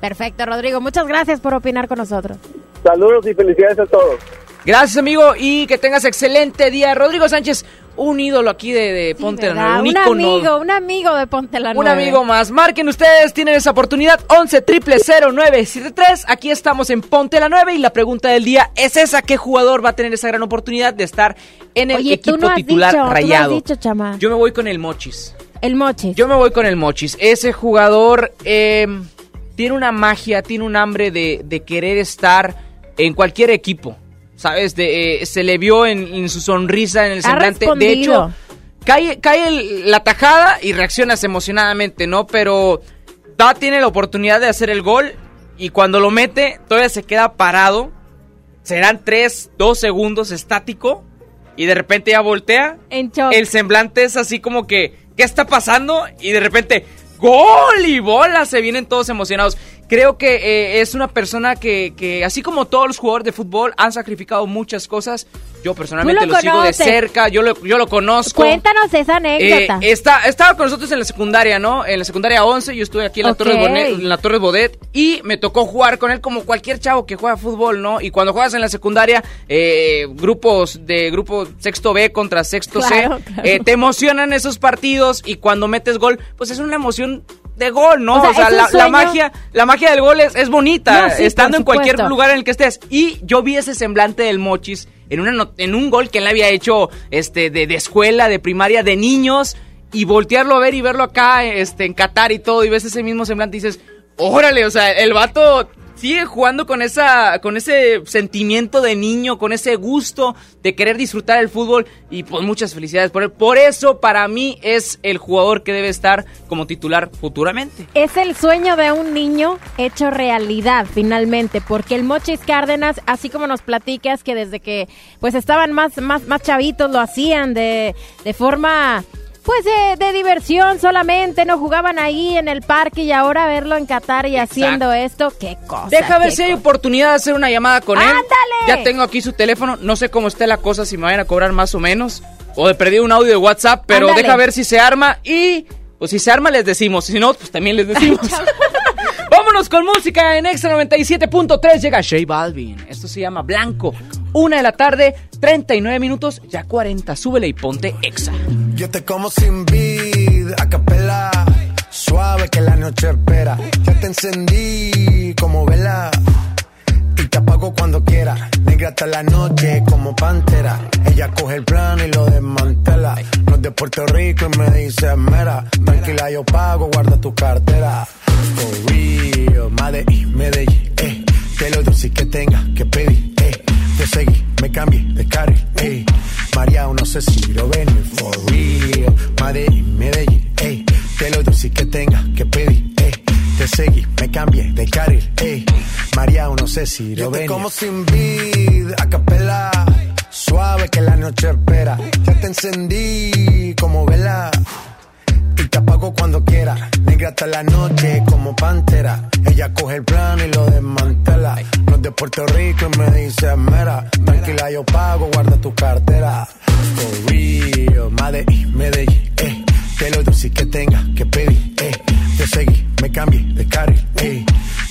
Perfecto, Rodrigo. Muchas gracias por opinar con nosotros. Saludos y felicidades a todos. Gracias, amigo, y que tengas excelente día. Rodrigo Sánchez, un ídolo aquí de, Ponte la 9. Un, un amigo, un amigo de Ponte la 9. Un amigo más. Marquen ustedes, tienen esa oportunidad. 11 triple 0973. Aquí estamos en Ponte la 9 y la pregunta del día es esa: ¿qué jugador va a tener esa gran oportunidad de estar en el equipo titular rayado? Yo me voy con el Mochis. El Mochis. Yo me voy con el Mochis. Ese jugador. Eh, tiene una magia, tiene un hambre de, querer estar en cualquier equipo. ¿Sabes? De, eh, se le vio en, su sonrisa, en el semblante. De hecho, cae, cae la tajada y reaccionas emocionadamente, ¿no? Pero Da tiene la oportunidad de hacer el gol y cuando lo mete, todavía se queda parado. Serán 3, 2 segundos estático y de repente ya voltea. En El semblante es así como que, ¿qué está pasando? Y de repente, gol y bola, se vienen todos emocionados. Creo que eh, es una persona que, que, así como todos los jugadores de fútbol, han sacrificado muchas cosas. Yo personalmente lo, sigo de cerca, yo lo, yo lo conozco. Cuéntanos esa anécdota. Eh, está, estaba con nosotros en la secundaria, ¿no? En la secundaria 11, yo estuve aquí en la, Torre Bonet, en la Torre Bodet y me tocó jugar con él como cualquier chavo que juega fútbol, ¿no? Y cuando juegas en la secundaria, eh, grupos de grupo sexto B contra sexto C, te emocionan esos partidos y cuando metes gol, pues es una emoción de gol, ¿no? O sea, la, magia, la magia del gol es, bonita, estando en cualquier lugar en el que estés. Y yo vi ese semblante del Mochis en, una, en un gol que él había hecho este, de, de escuela, de primaria, de niños, y voltearlo a ver y verlo acá este, en Qatar y todo, y ves ese mismo semblante y dices, órale, o sea, el vato sigue jugando con esa con ese sentimiento de niño, con ese gusto de querer disfrutar el fútbol y pues muchas felicidades por él. Por eso para mí es el jugador que debe estar como titular futuramente. Es el sueño de un niño hecho realidad finalmente, porque el Mochis Cárdenas, así como nos platicas que desde que pues estaban más más más chavitos lo hacían de de forma pues de, diversión solamente, no jugaban ahí en el parque y ahora verlo en Qatar y haciendo esto, qué cosa. Deja ver si hay oportunidad de hacer una llamada con él. ¡Ándale! Ya tengo aquí su teléfono, no sé cómo esté la cosa, si me vayan a cobrar más o menos, o de perder un audio de WhatsApp, pero deja ver si se arma y, pues si se arma les decimos, si no, pues también les decimos. Vámonos con música en Extra 97.3. Llega J Balvin. Esto se llama Blanco. Una de la tarde, 39 minutos, ya 40. Súbele y ponte Exa. Yo te como sin vid, a capela. Suave que la noche espera. Ya te encendí como vela. Y te apago cuando quiera. Negra hasta la noche como pantera. Ella coge el plano y lo desmantela. No es de Puerto Rico y me dice mera. Tranquila, yo pago, guarda tu cartera. For real, Medellín, Medellín, eh. Te lo dulce que tenga que pedir, eh. Te seguí, me cambié de carril, eh. María, no sé si lo ven, for real. Medellín, Medellín, eh. Te lo dulce que tenga que pedir, eh. Te seguí, me cambié de carril, eh. María, no sé si lo ven. como sin vid, a capela. Suave que la noche espera. Ya te encendí como vela y te apago cuando quiera. Negra hasta la noche como pantera. Ella coge el plano y lo desmantela. No es de Puerto Rico y me dice mera. Tranquila, yo pago, guarda tu cartera. For real, Medellín, Medellín, eh. Te lo dulce que tenga que pedir, eh. Te seguí, me cambié de carril, eh.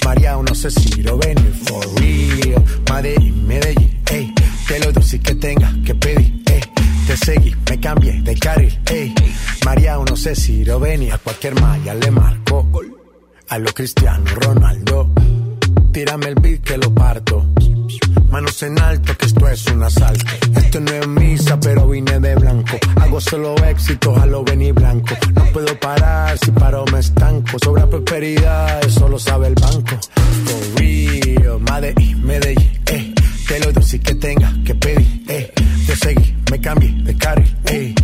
María, no sé si lo venir for real. Medellín, Medellín, ey. Te lo dulce que tenga que pedir, ey. Te seguí, me cambié de carril, ey. María, no sé si lo venía. Cualquier malla le marco. A lo Cristiano Ronaldo. Tírame el beat que lo parto. Manos en alto, que esto es un asalto. Esto no es misa, pero vine de blanco. Hago solo éxito, a lo venir blanco. No puedo parar, si paro me estanco. Sobra prosperidad, eso lo sabe el banco. For real, Medellín, eh. Te lo doy que tenga que pedir, eh. Te seguí, me cambié de carril, eh.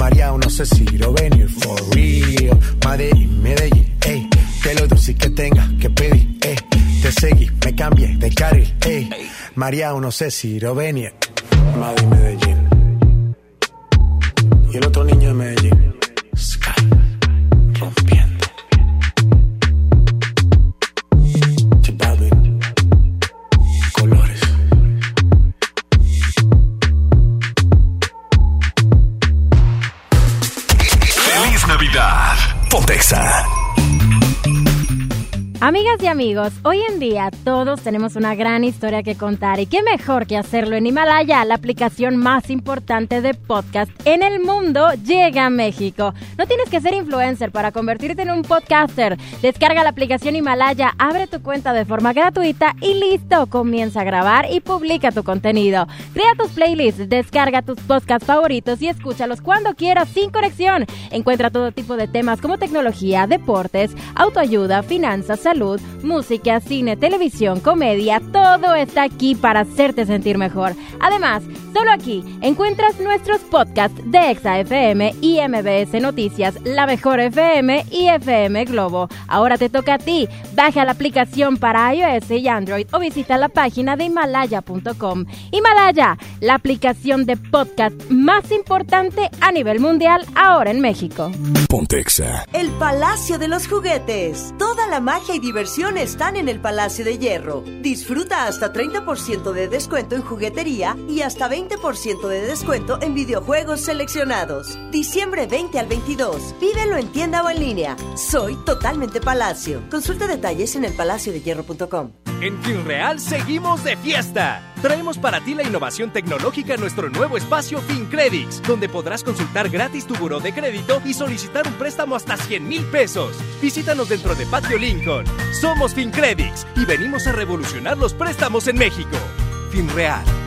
María, no sé si lo venir, for real. Medellín, Medellín, eh. Te lo doy que tenga que pedir, eh. Te seguí, me cambié de carril, eh. María, no sé si lo venir. Madrid, Medellín. Y el otro niño de Medellín. Sky. Pontexa. Amigas y amigos, hoy en día todos tenemos una gran historia que contar y qué mejor que hacerlo en Himalaya, la aplicación más importante de podcast en el mundo, llega a México. No tienes que ser influencer para convertirte en un podcaster. Descarga la aplicación Himalaya, abre tu cuenta de forma gratuita y listo, comienza a grabar y publica tu contenido. Crea tus playlists, descarga tus podcasts favoritos y escúchalos cuando quieras sin conexión. Encuentra todo tipo de temas como tecnología, deportes, autoayuda, finanzas, salud, música, cine, televisión, comedia, todo está aquí para hacerte sentir mejor. Además, solo aquí encuentras nuestros podcasts de Exa FM y MBS Noticias, La Mejor FM y FM Globo. Ahora te toca a ti. Baja la aplicación para iOS y Android o visita la página de himalaya.com. Himalaya, la aplicación de podcast más importante a nivel mundial ahora en México. Pontexa. El Palacio de los Juguetes. Toda la magia y diversión están en el Palacio de Hierro. Disfruta hasta 30% de descuento en juguetería y hasta 20% de descuento en videojuegos seleccionados. Diciembre 20 al 22. Vívelo en tienda o en línea. Soy totalmente Palacio. Consulta detalles en elpalaciodehierro.com. En FinReal seguimos de fiesta. Traemos para ti la innovación tecnológica en nuestro nuevo espacio FinCredits, donde podrás consultar gratis tu buró de crédito y solicitar un préstamo hasta 100 mil pesos. Visítanos dentro de Patio Lincoln. Somos FinCredits y venimos a revolucionar los préstamos en México. FinReal.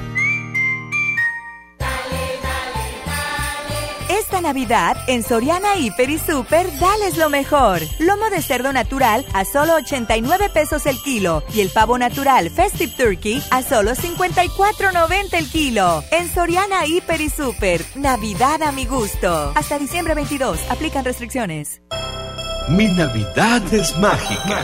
Esta Navidad, en Soriana Hiper y Super, dales lo mejor. Lomo de cerdo natural a solo 89 pesos el kilo y el pavo natural Festive Turkey a solo 54.90 el kilo. En Soriana Hiper y Super, Navidad a mi gusto. Hasta diciembre 22, aplican restricciones. Mi Navidad es mágica.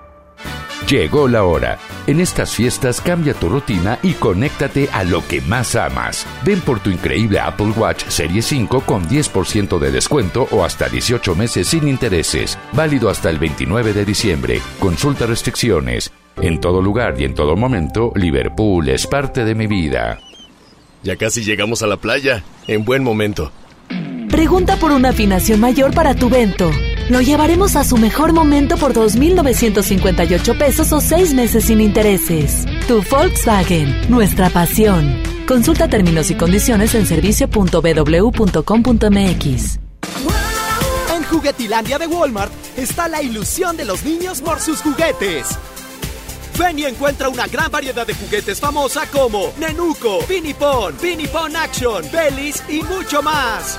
Llegó la hora. En estas fiestas cambia tu rutina y conéctate a lo que más amas. Ven por tu increíble Apple Watch Serie 5 con 10% de descuento o hasta 18 meses sin intereses. Válido hasta el 29 de diciembre. Consulta restricciones. En todo lugar y en todo momento, Liverpool es parte de mi vida. Ya casi llegamos a la playa. En buen momento. Pregunta por una afinación mayor para tu vento. Lo llevaremos a su mejor momento por 2.958 pesos o seis meses sin intereses. Tu Volkswagen, nuestra pasión. Consulta términos y condiciones en servicio.bw.com.mx. En Juguetilandia de Walmart está la ilusión de los niños por sus juguetes. Ven encuentra una gran variedad de juguetes famosa como Nenuco, Pinipon, Pinipon Action, Bellis y mucho más.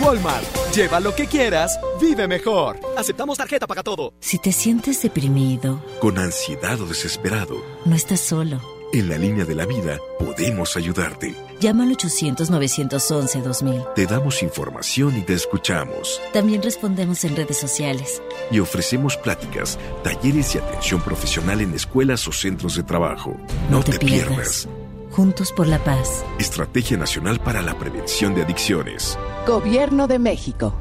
Walmart, lleva lo que quieras, vive mejor. Aceptamos tarjeta para todo. Si te sientes deprimido, Con ansiedad o desesperado, no estás solo. En la línea de la vida podemos ayudarte. Llama al 800-911-2000. Te damos información y te escuchamos. También respondemos en redes sociales. Y ofrecemos pláticas, talleres y atención profesional en escuelas o centros de trabajo. No, te, pierdas. Juntos por la paz. Estrategia Nacional para la Prevención de Adicciones. Gobierno de México.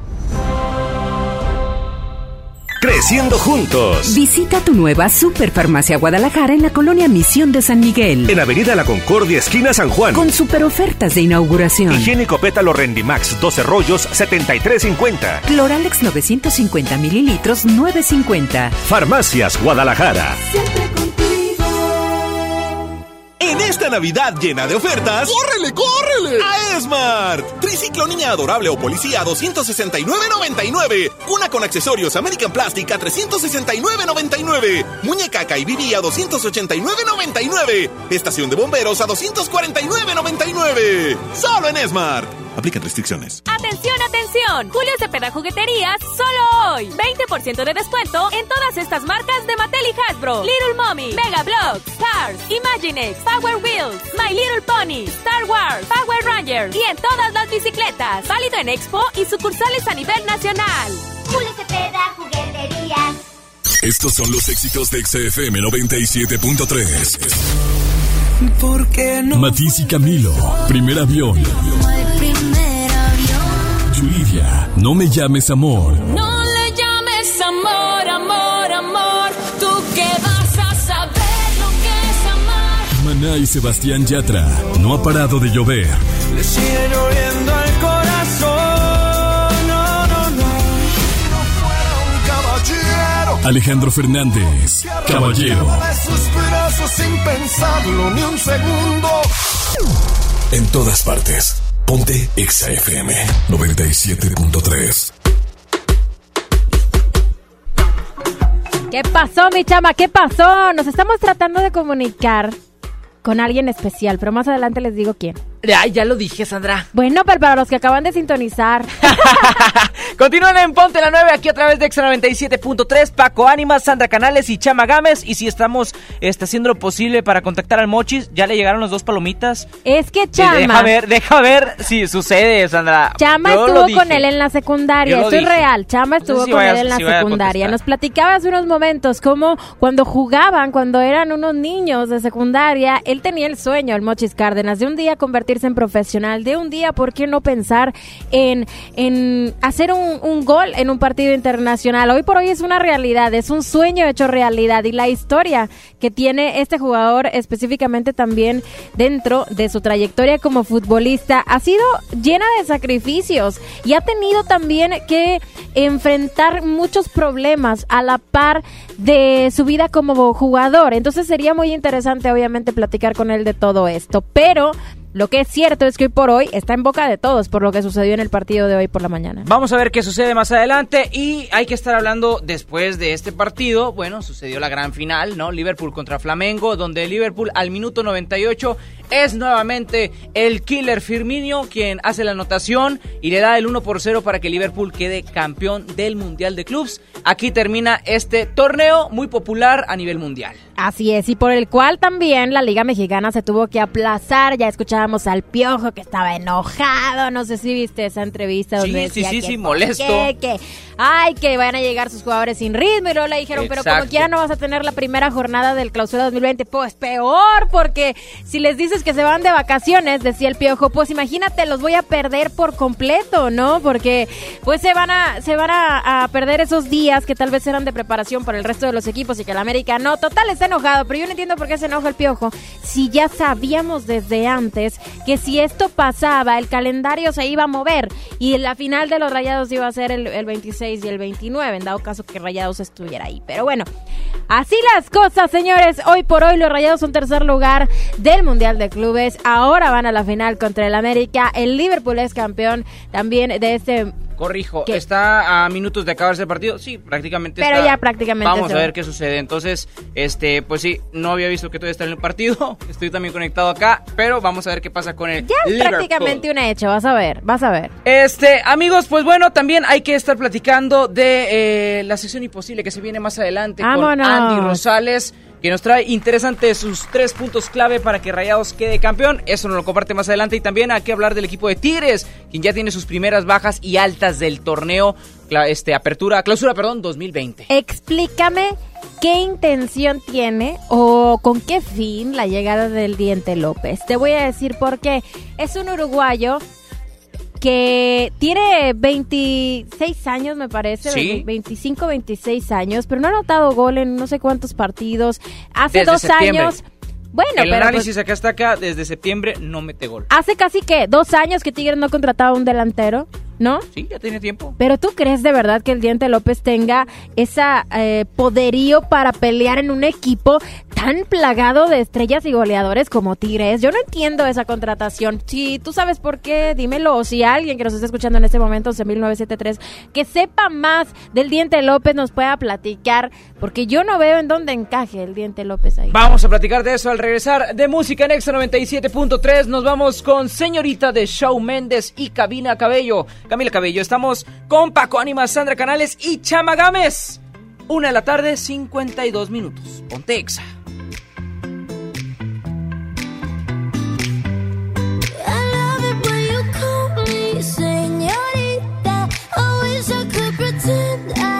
Creciendo juntos. Visita tu nueva Superfarmacia Guadalajara en la colonia Misión de San Miguel. En Avenida La Concordia, esquina San Juan. Con super ofertas de inauguración. Higiénico Pétalo Rendimax, 12 rollos, 73.50. Cloralex 950 mililitros, 9.50. Farmacias Guadalajara. Siempre Navidad llena de ofertas, ¡córrele, córrele! A Esmart. Triciclo niña adorable o policía a 269.99. Cuna con accesorios American Plastic a 369.99. Muñeca Kaibibi a 289.99. Estación de bomberos a 249.99. Solo en Esmart. Aplican restricciones. Atención, atención. Julio Cepeda Jugueterías, solo hoy. 20% de descuento en todas estas marcas de Mattel y Hasbro. Little Mommy, Mega Bloks, Cars, Imaginext, Power Wheels, My Little Pony, Star Wars, Power Rangers y en todas las bicicletas. Válido en Expo y sucursales a nivel nacional. Julio Cepeda Jugueterías. Estos son los éxitos de XFM 97.3. ¿Por qué no? Matiz y Camilo, primer avión. No me llames amor. No le llames amor, amor, amor. Tú que vas a saber lo que es amar. Maná y Sebastián Yatra, no ha parado de llover. Le sigue lloviendo al corazón. No, no, no. No fuera un caballero. Alejandro Fernández, caballero. De sus brazos sin pensarlo ni un segundo. En todas partes. Ponte XAFM 97.3. ¿Qué pasó, mi chama? ¿Qué pasó? Nos estamos tratando de comunicar con alguien especial, pero más adelante les digo quién. Ay, ya lo dije, Sandra. Bueno, pero para los que acaban de sintonizar. Continúan en Ponte la 9 aquí a través de Exa 97.3. Paco Ánimas, Sandra Canales y Chama Gámez. Y si estamos este, haciendo lo posible para contactar al Mochis, ya le llegaron las dos palomitas. Es que Eh, Chama. Deja ver, deja ver si sucede, Sandra. Chama Yo estuvo con él en la secundaria, esto es real. Chama No sé estuvo si con él en la si secundaria. Nos platicaba hace unos momentos cómo cuando jugaban, cuando eran unos niños de secundaria, él tenía el sueño, el Mochis Cárdenas, de un día convertirse en profesional, de un día, ¿por qué no pensar en, en hacer un, un gol en un partido internacional? Hoy por hoy es una realidad, es un sueño hecho realidad y la historia que tiene este jugador específicamente también dentro de su trayectoria como futbolista ha sido llena de sacrificios y ha tenido también que enfrentar muchos problemas a la par de su vida como jugador. Entonces sería muy interesante obviamente platicar con él de todo esto, pero lo que es cierto es que hoy por hoy está en boca de todos por lo que sucedió en el partido de hoy por la mañana. Vamos a ver qué sucede más adelante y hay que estar hablando después de este partido. Bueno, sucedió la gran final, ¿no? Liverpool contra Flamengo, donde Liverpool al minuto 98 es nuevamente el killer Firmino quien hace la anotación y le da el 1 por 0 para que Liverpool quede campeón del Mundial de Clubs. Aquí termina este torneo muy popular a nivel mundial. Así es, y por el cual también la Liga Mexicana se tuvo que aplazar. Ya escuchábamos al Piojo que estaba enojado. No sé si viste esa entrevista Sí, donde sí, decía sí, que sí, por molesto. que, ay, que van a llegar sus jugadores sin ritmo. Y luego le dijeron, pero como quiera no vas a tener la primera jornada del clausura 2020. Pues peor, porque si les dices que se van de vacaciones, decía el Piojo, pues imagínate, los voy a perder por completo, ¿no? Porque pues se van a, se van a, a perder esos días que tal vez eran de preparación para el resto de los equipos y que el América no. Total, está enojado, pero yo no entiendo por qué se enoja el Piojo. Si ya sabíamos desde antes que si esto pasaba, el calendario se iba a mover y la final de los Rayados iba a ser el, el 26 y el 29, en dado caso que Rayados estuviera ahí. Pero bueno, así las cosas, señores. Hoy por hoy los Rayados son tercer lugar del Mundial de Clubes. Ahora van a la final contra el América. El Liverpool es campeón también de este Corrijo, ¿Qué? está a minutos de acabarse el partido. Sí, prácticamente Pero está. ya prácticamente Vamos a ver qué sucede. Entonces, este, pues sí, no había visto que todavía está en el partido. Estoy también conectado acá, pero vamos a ver qué pasa con el Ya es Liverpool. prácticamente un hecho, vas a ver, vas a ver. Este, amigos, pues bueno, también hay que estar platicando de eh, la sesión imposible que se viene más adelante con Vámonos. Andy Rosales. Que nos trae interesantes sus tres puntos clave para que Rayados quede campeón. Eso nos lo comparte más adelante. Y también hay que hablar del equipo de Tigres, quien ya tiene sus primeras bajas y altas del torneo, este, apertura, clausura, perdón, 2020. Explícame qué intención tiene o con qué fin la llegada del Diente López. Te voy a decir por qué. Es un uruguayo que tiene 26 años, me parece, Sí. 25, 26 años, pero no ha anotado gol en no sé cuántos partidos. Hace Desde dos septiembre. años. Bueno, El pero análisis pues, acá está acá, desde septiembre no mete gol. hace casi que dos años que Tigres no contrataba un delantero, ¿no? Sí, ya tiene tiempo. Pero tú crees de verdad que el Diente López tenga esa eh, poderío para pelear en un equipo tan plagado de estrellas y goleadores como Tigres. Yo no entiendo esa contratación. Si tú sabes por qué, dímelo. O si alguien que nos está escuchando en este momento, 11973, que sepa más del Diente López nos pueda platicar, porque yo no veo en dónde encaje el Diente López ahí. Vamos a platicar de eso al regresar de música en Exa 97.3. Nos vamos con Señorita de Show Méndez y Cabina Cabello. Camila Cabello, estamos con Paco Ánimas, Sandra Canales y Chama Gámez. Una de la tarde, 52 minutos. Ponte Exa. Señorita, I wish I could pretend I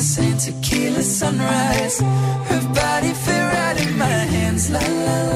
in the tequila sunrise. Her body fit right in my hands, la la la.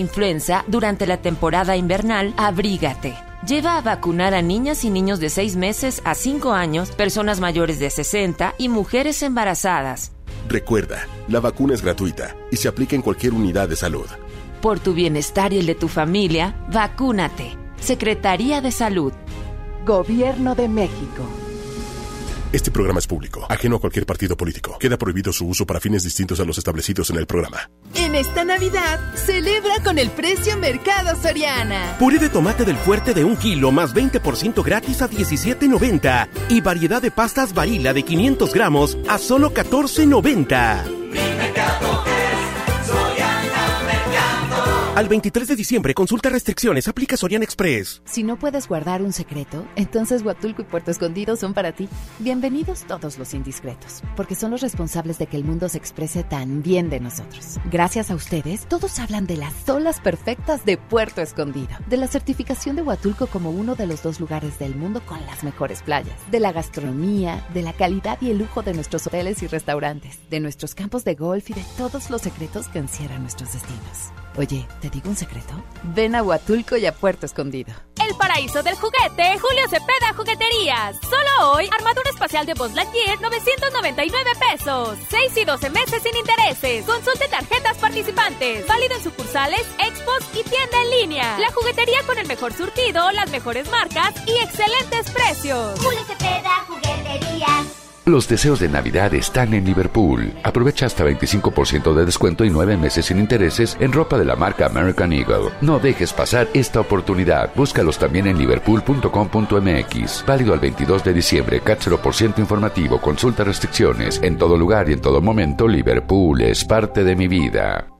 Influenza, durante la temporada invernal, abrígate. Lleva a vacunar a niñas y niños de 6 meses a 5 años, personas mayores de 60 y mujeres embarazadas. Recuerda, la vacuna es gratuita y se aplica en cualquier unidad de salud. Por tu bienestar y el de tu familia, vacúnate. Secretaría de Salud. Gobierno de México. Este programa es público, ajeno a cualquier partido político. Queda prohibido su uso para fines distintos a los establecidos en el programa. En esta Navidad, celebra con el precio Mercado Soriana. Puré de tomate del fuerte de un kilo más 20% gratis a 17.90. Y variedad de pastas varila de 500 gramos a solo 14.90. Al 23 de diciembre, consulta restricciones, aplica Sorian Express. Si no puedes guardar un secreto, entonces Huatulco y Puerto Escondido son para ti. Bienvenidos todos los indiscretos, porque son los responsables de que el mundo se exprese tan bien de nosotros. Gracias a ustedes, todos hablan de las olas perfectas de Puerto Escondido, de la certificación de Huatulco como uno de los dos lugares del mundo con las mejores playas, de la gastronomía, de la calidad y el lujo de nuestros hoteles y restaurantes, de nuestros campos de golf y de todos los secretos que encierran nuestros destinos. Oye, ¿te digo un secreto? Ven a Huatulco y a Puerto Escondido. El paraíso del juguete, Julio Cepeda Jugueterías. Solo hoy, armadura espacial de Buzz Lightyear, 999 pesos. 6 y 12 meses sin intereses. Consulte tarjetas participantes. Válido en sucursales, expos y tienda en línea. La juguetería con el mejor surtido, las mejores marcas y excelentes precios. Julio Cepeda Jugueterías. Los deseos de Navidad están en Liverpool. Aprovecha hasta 25% de descuento y 9 meses sin intereses en ropa de la marca American Eagle. No dejes pasar esta oportunidad. Búscalos también en liverpool.com.mx. Válido al 22 de diciembre. CAT 0% informativo. Consulta restricciones. En todo lugar y en todo momento, Liverpool es parte de mi vida.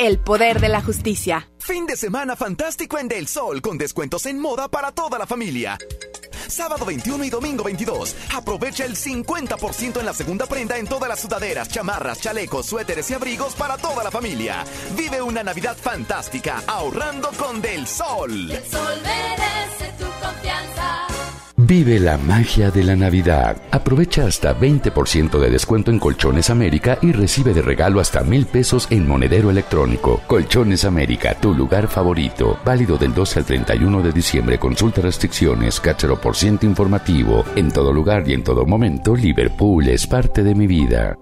El poder de la justicia. Fin de semana fantástico en Del Sol con descuentos en moda para toda la familia. Sábado 21 y domingo 22. Aprovecha el 50% en la segunda prenda en todas las sudaderas, chamarras, chalecos, suéteres y abrigos para toda la familia. Vive una Navidad fantástica ahorrando con Del Sol. El sol merece tu confianza. Vive la magia de la Navidad. Aprovecha hasta 20% de descuento en Colchones América y recibe de regalo hasta mil pesos en monedero electrónico. Colchones América, tu lugar favorito. Válido del 12 al 31 de diciembre. Consulta restricciones, cáchero por ciento informativo. En todo lugar y en todo momento, Liverpool es parte de mi vida.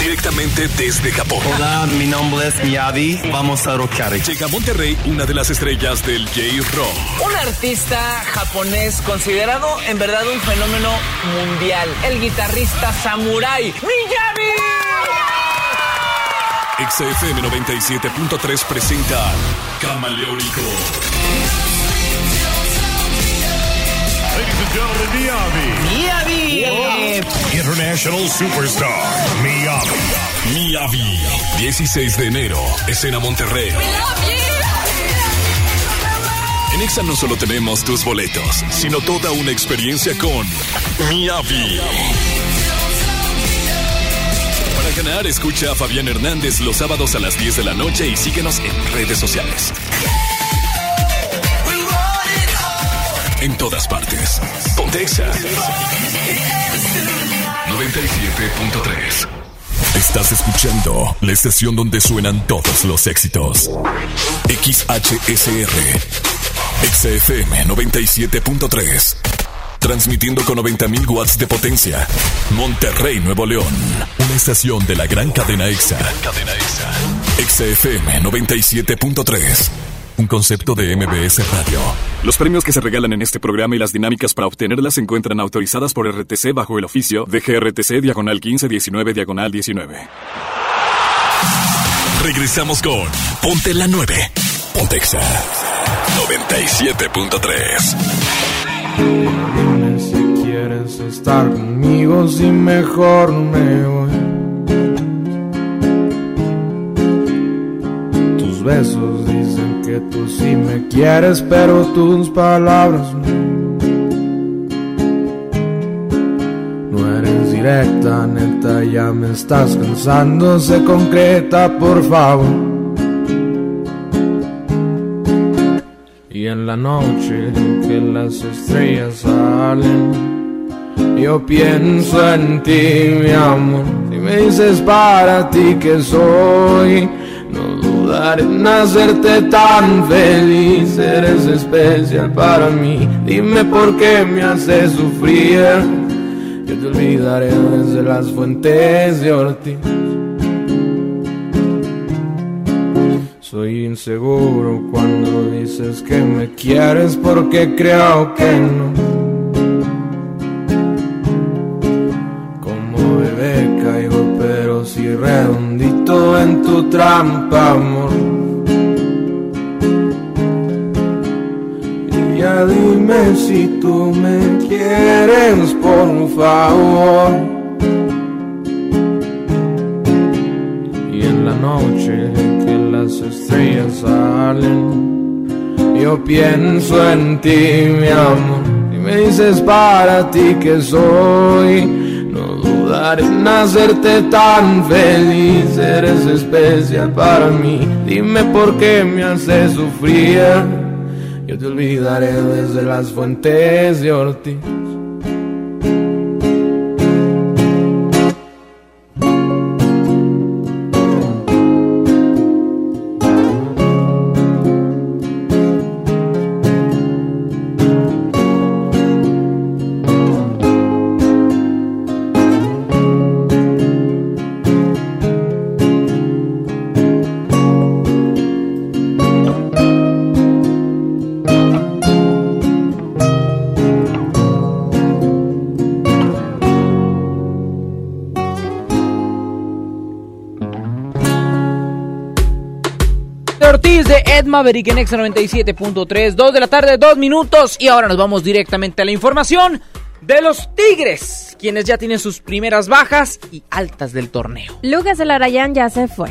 Directamente desde Japón. Hola, mi nombre es Miyavi. Vamos a rockear. Llega a Monterrey una de las estrellas del J-Rock. Un artista japonés considerado en verdad un fenómeno mundial. El guitarrista Samurai Miyavi. XFM 97.3 presenta Camaleónico. Ladies and gentlemen, Miyavi. Miyavi. International Superstar, Miyavi. Miyavi. 16 de enero, escena Monterrey. En Exa no solo tenemos tus boletos, sino toda una experiencia con Miyavi. Para ganar, escucha a Fabián Hernández los sábados a las 10 de la noche y síguenos en redes sociales. En todas partes. Pontexa. 97.3. Estás escuchando la estación donde suenan todos los éxitos. XHSR. XFM 97.3. Transmitiendo con 90.000 watts de potencia. Monterrey, Nuevo León. Una estación de la gran cadena EXA. Cadena EXA. XFM 97.3. Un concepto de MBS Radio. Los premios que se regalan en este programa y las dinámicas para obtenerlas se encuentran autorizadas por RTC bajo el oficio de GRTC Diagonal 1519 Diagonal 19. Regresamos con Ponte la 9. Pontexa 97.3. Dime si quieres estar conmigo, si mejor me voy. Tus besos dicen que tú sí me quieres, pero tus palabras no. No eres directa, neta, ya me estás cansando, se concreta, por favor. Y en la noche que las estrellas salen, yo pienso en ti, mi amor. Si me dices para ti que soy, no dudaré en hacerte tan feliz. Eres especial para mí. Dime por qué me haces sufrir. Yo te olvidaré desde las fuentes de Ortiz. Soy inseguro cuando dices que me quieres porque creo que no. En tu trampa, amor. Y ya dime si tú me quieres, por favor. Y en la noche que las estrellas salen, yo pienso en ti, mi amor. Y me dices para ti que soy, dudaré en hacerte tan feliz. Eres especial para mí. Dime por qué me haces sufrir. Yo te olvidaré desde las fuentes de. Ortiz Maverick en Exa 97.3, 2 de la tarde, 2 minutos. Y ahora nos vamos directamente a la información de los Tigres, quienes ya tienen sus primeras bajas y altas del torneo. Lucas Elarayán ya se fue.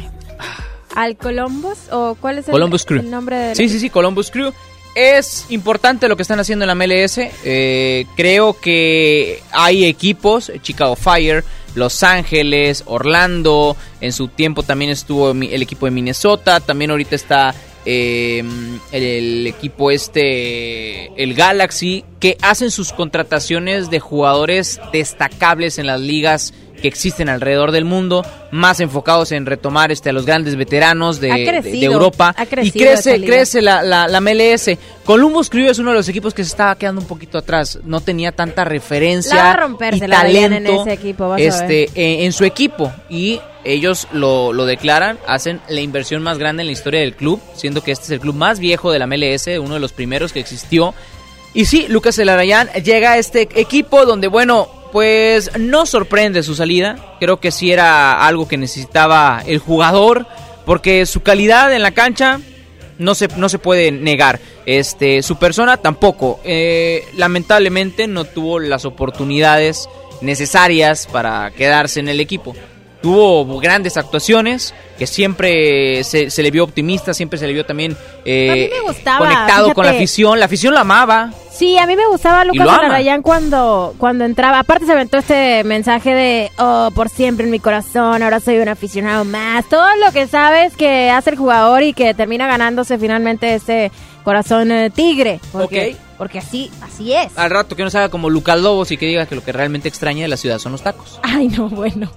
¿Al Columbus? ¿O cuál es el, Columbus Crew. el nombre del Sí, sí, sí, Columbus Crew. Es importante lo que están haciendo en la MLS. Eh, creo que hay equipos, Chicago Fire, Los Ángeles, Orlando. En su tiempo también estuvo el equipo de Minnesota. También ahorita está eh, el, el equipo este, el Galaxy, que hacen sus contrataciones de jugadores destacables en las ligas que existen alrededor del mundo, más enfocados en retomar este, a los grandes veteranos de, Ha de- de crecido, Europa. ha y crecido crece, crece la, la, la MLS. Columbus Crew es uno de los equipos que se estaba quedando un poquito atrás. No tenía tanta referencia La va a romper, y veían en talento ese equipo, este, eh, en su equipo. Y ellos lo, lo declaran, hacen la inversión más grande en la historia del club, siendo que este es el club más viejo de la MLS, uno de los primeros que existió. Y sí, Lucas Elarayán llega a este equipo donde, bueno, pues no sorprende su salida. Creo que sí era algo que necesitaba el jugador, porque su calidad en la cancha no se, no se puede negar. Este, su persona tampoco. Eh, lamentablemente no tuvo las oportunidades necesarias para quedarse en el equipo. Tuvo grandes actuaciones, que siempre se, se le vio optimista, siempre se le vio también eh, gustaba, conectado con la afición. La afición lo amaba. Sí, a mí me gustaba Lucas. Elarayán cuando, cuando entraba. Aparte se aventó este mensaje de, oh, por siempre en mi corazón, ahora soy un aficionado más. Todo lo que sabes que hace el jugador y que termina ganándose finalmente ese corazón eh, tigre. Porque, Ok. porque así, así es. Al rato que no haga como Lucas Lobos y que diga que lo que realmente extraña de la ciudad son los tacos. Ay, no, bueno.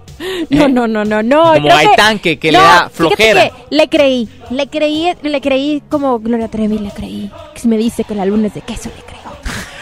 No, no, no, no, no. ¿Eh? Como creo Gaitán, que- que le No, da flojera. que le creí, le creí, le creí como Gloria Trevi, le creí. Que me dice que la luna es de queso, le creo.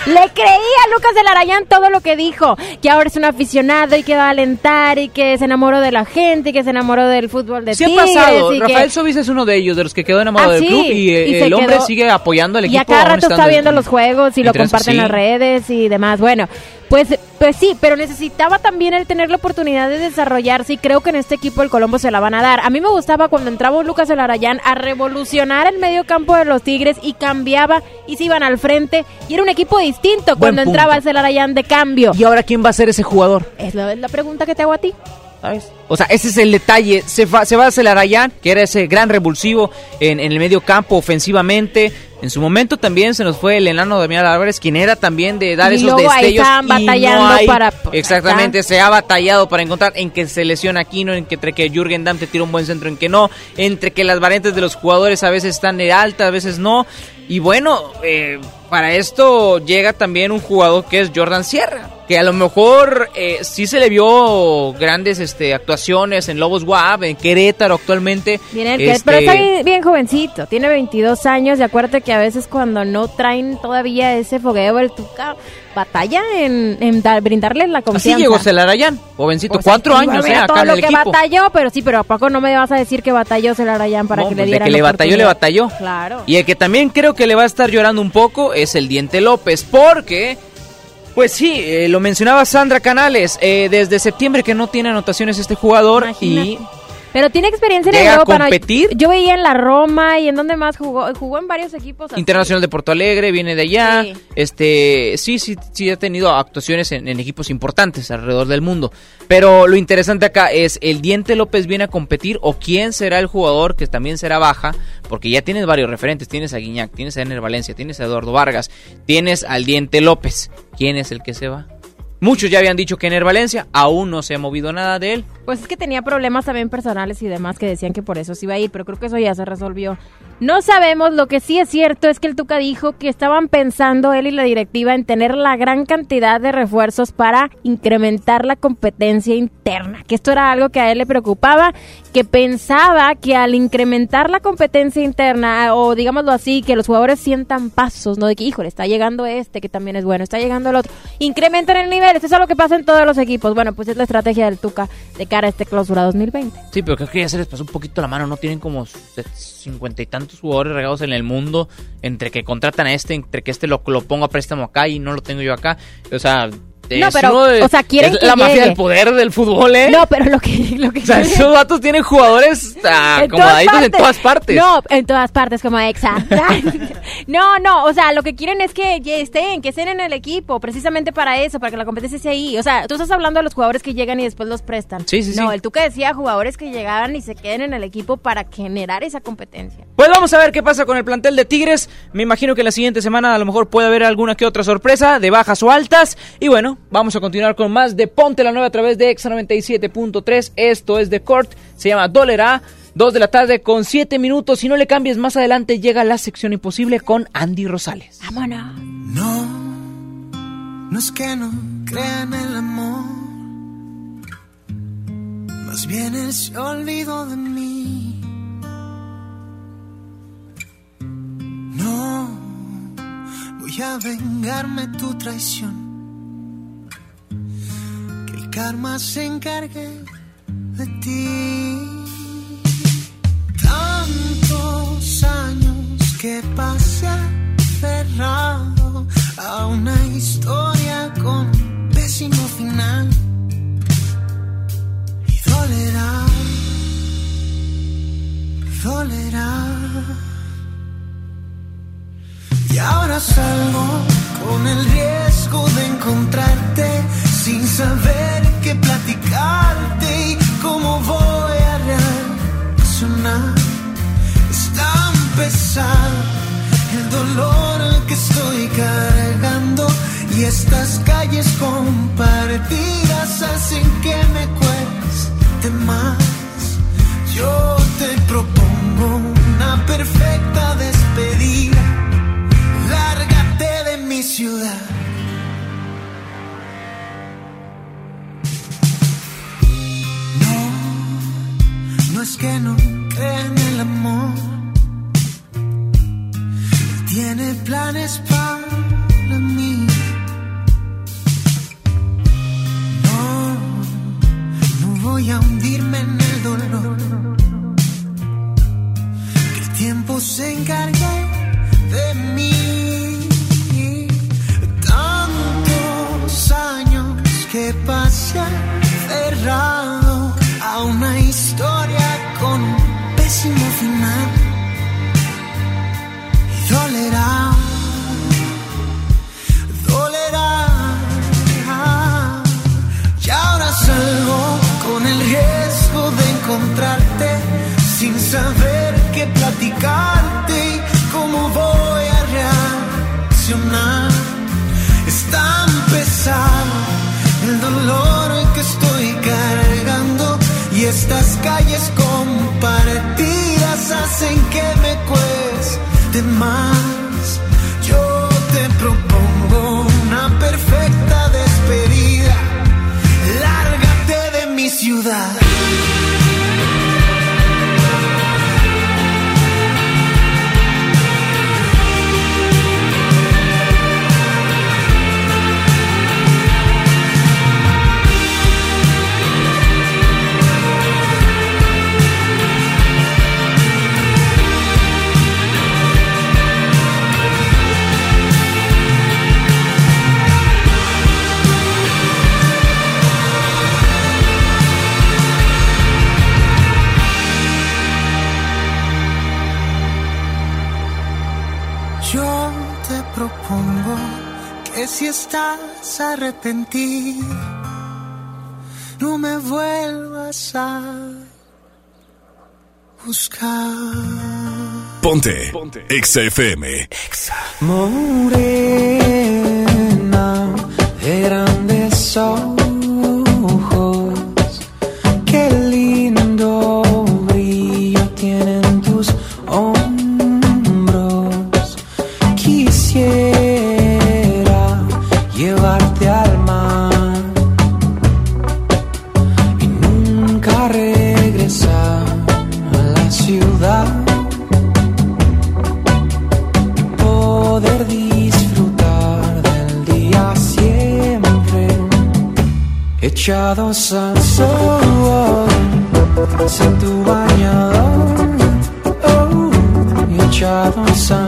Le creí a Lucas del Arayán todo lo que dijo, que ahora es un aficionado y que va a alentar y que se enamoró de la gente y que se enamoró del fútbol de Sí ha Tigres pasado. y Rafael que... Sobis es uno de ellos, de los que quedó enamorado Ah, del sí, club y, eh, y el hombre quedó- sigue apoyando al Y equipo. a cada rato está en- viendo los juegos y lo comparte en sí. las redes y demás. Bueno, pues, pues sí, pero necesitaba también el tener la oportunidad de desarrollarse y creo que en este equipo el Colombo se la van a dar. A mí me gustaba cuando entraba Lucas Elarayán a revolucionar el medio campo de los Tigres y cambiaba y se iban al frente y era un equipo distinto cuando punto. entraba el Elarayán de cambio. ¿Y ahora quién va a ser ese jugador? Es la, es la pregunta que te hago a ti. ¿Sabes? O sea, ese es el detalle. Se, va- se va a Celarayán, que era ese gran revulsivo en, en el medio campo ofensivamente. En su momento también se nos fue el enano Damián Álvarez, quien era también de dar Y esos luego ahí destellos. estaban y no batallando hay- para- Exactamente, se ha batallado para encontrar en que se lesiona Aquino, en que entre que Jürgen Damm te tira un buen centro, en que no, entre que las variantes de los jugadores a veces están de alta, a veces no. Y bueno, eh, para esto llega también un jugador que es Jordan Sierra, que a lo mejor eh, sí se le vio grandes este, actuaciones en Lobos WAP, en Querétaro actualmente. Viene el que- Este, pero está bien, bien jovencito, tiene 22 años y acuérdate que a veces cuando no traen todavía ese fogueo, el Tuca batalla en, en dar- brindarle la Así confianza. llegó Celarayán, jovencito, Pues, cuatro años, eh, acá todo en lo el que equipo. batalló, pero sí, pero ¿a poco no me vas a decir que batalló Celarayán para No, que le pues, de dieran que la le batalló, le batalló. Claro. Y el que también creo que le va a estar llorando un poco es el Diente López, porque, pues sí, eh, lo mencionaba Sandra Canales, eh, desde septiembre que no tiene anotaciones este jugador y Pero tiene experiencia en ¿Llega a Europa. ¿no? competir? Yo veía en la Roma y en donde más jugó. Jugó en varios equipos. así. Internacional de Porto Alegre, viene de allá. Sí. Este, sí, sí, sí ha tenido actuaciones en, en equipos importantes alrededor del mundo. Pero lo interesante acá es, ¿el Diente López viene a competir o quién será el jugador que también será baja? Porque ya tienes varios referentes, tienes a Guiñac, tienes a Ener Valencia, tienes a Eduardo Vargas, tienes al Diente López. ¿Quién es el que se va? Muchos ya habían dicho que Ener Valencia, aún no se ha movido nada de él. Pues es que tenía problemas también personales y demás que decían que por eso se iba a ir, pero creo que eso ya se resolvió. No sabemos, lo que sí es cierto es que el Tuca dijo que estaban pensando él y la directiva en tener la gran cantidad de refuerzos para incrementar la competencia interna, que esto era algo que a él le preocupaba, que pensaba que al incrementar la competencia interna, o digámoslo así, que los jugadores sientan pasos, ¿no? De que, híjole, está llegando este, que también es bueno, está llegando el otro, incrementan el nivel, eso es algo que pasa en todos los equipos. Bueno, pues es la estrategia del Tuca de cara a este clausura 2020. Sí, pero creo que ya se les pasó un poquito la mano, ¿no? Tienen como cincuenta y tantos jugadores regados en el mundo, entre que contratan a este, entre que este lo, lo pongo a préstamo acá y no lo tengo yo acá. O sea, No, es pero, de- o sea, quieren es que la mafia del poder del fútbol, ¿eh? No, pero lo que, lo que O sea, quieren- esos datos tienen jugadores ah, En acomodaditos todas en todas partes. No, en todas partes, como exa. no, no, o sea, lo que quieren es que estén, que estén en el equipo, precisamente para eso, para que la competencia esté ahí. O sea, tú estás hablando de los jugadores que llegan y después los prestan. Sí, sí, No, sí. el Tuca decía jugadores que llegaban y se queden en el equipo para generar esa competencia. Pues vamos a ver qué pasa con el plantel de Tigres. Me imagino que la siguiente semana a lo mejor puede haber alguna que otra sorpresa de bajas o altas. Y bueno, vamos a continuar con más de Ponte la Nueva a través de Exa 97.3. Esto es de Court, se llama Dólera. Dos de la tarde con siete minutos. Si no le cambies más adelante, llega la sección imposible con Andy Rosales. Vámonos. No, no es que no crean el amor. Más bien él se olvidó de mí. No, voy a vengarme tu traición. Karma se encargue de ti. Tantos años que pasé aferrado a una historia con pésimo final. Y dolerá, dolerá. Y ahora salgo con el riesgo de encontrarte sin saber qué platicarte y cómo voy a reaccionar. Es tan pesado el dolor que estoy cargando y estas calles compartidas hacen que me cueste más. Yo te propongo una perfecta despedida. Es que no crea en el amor. Tiene planes para mí. No, no voy a hundirme en el dolor. Que el tiempo se encargue de mí. Tantos años que pasé cerrado a una historia criticarte, ¿cómo voy a reaccionar? Es tan pesado el dolor que estoy cargando y estas calles compartidas hacen que me cueste más. Yo te propongo una perfecta despedida. Lárgate de mi ciudad. Si estás arrepentido, no me vuelvas a buscar. Ponte. Exa FM. Morena de grandes ojos, echados al sol sin tu bañador oh, echados al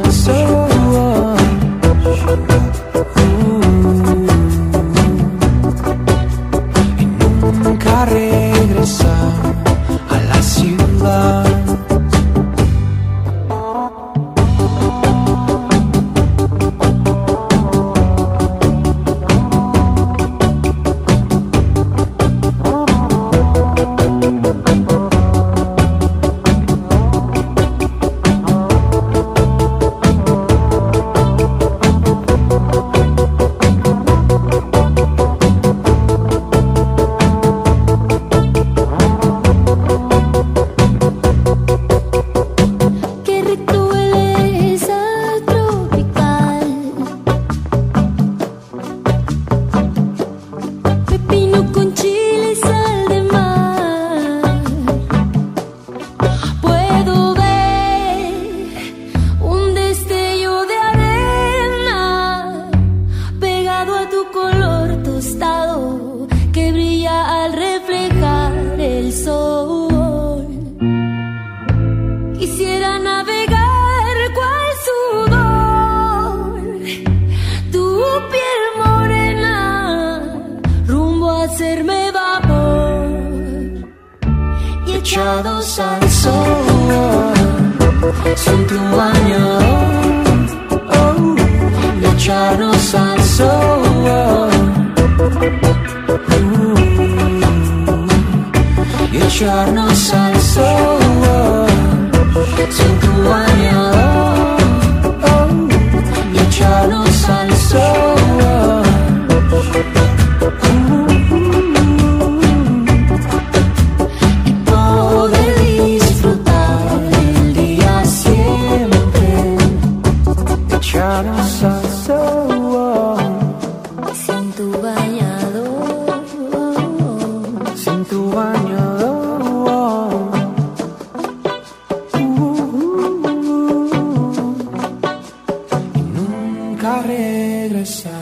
regresar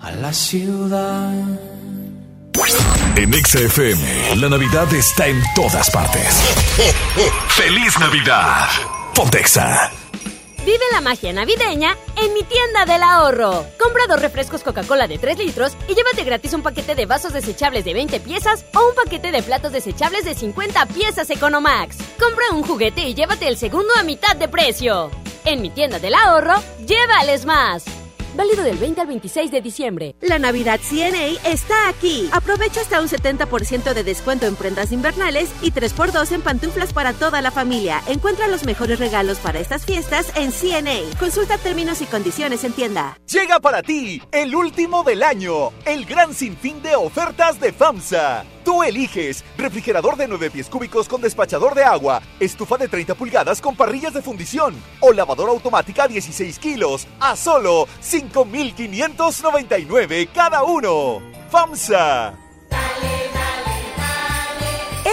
a la ciudad En Exa FM, la Navidad está en todas partes. ¡Feliz Navidad! Ponte Exa. Vive la magia navideña en mi tienda del ahorro. Compra dos refrescos Coca-Cola de 3 litros y llévate gratis un paquete de vasos desechables de 20 piezas o un paquete de platos desechables de 50 piezas Economax. Compra un juguete y llévate el segundo a mitad de precio. En mi tienda del ahorro, llévales más. Válido del 20 al 26 de diciembre. La Navidad CNA está aquí. Aprovecha hasta un 70% de descuento en prendas invernales y 3x2 en pantuflas para toda la familia. Encuentra los mejores regalos para estas fiestas en CNA. Consulta términos y condiciones en tienda. Llega para ti el último del año, el gran sinfín de ofertas de FAMSA. Tú eliges refrigerador de 9 pies cúbicos con despachador de agua, estufa de 30 pulgadas con parrillas de fundición o lavadora automática 16 kilos a solo 5,599 cada uno. FAMSA.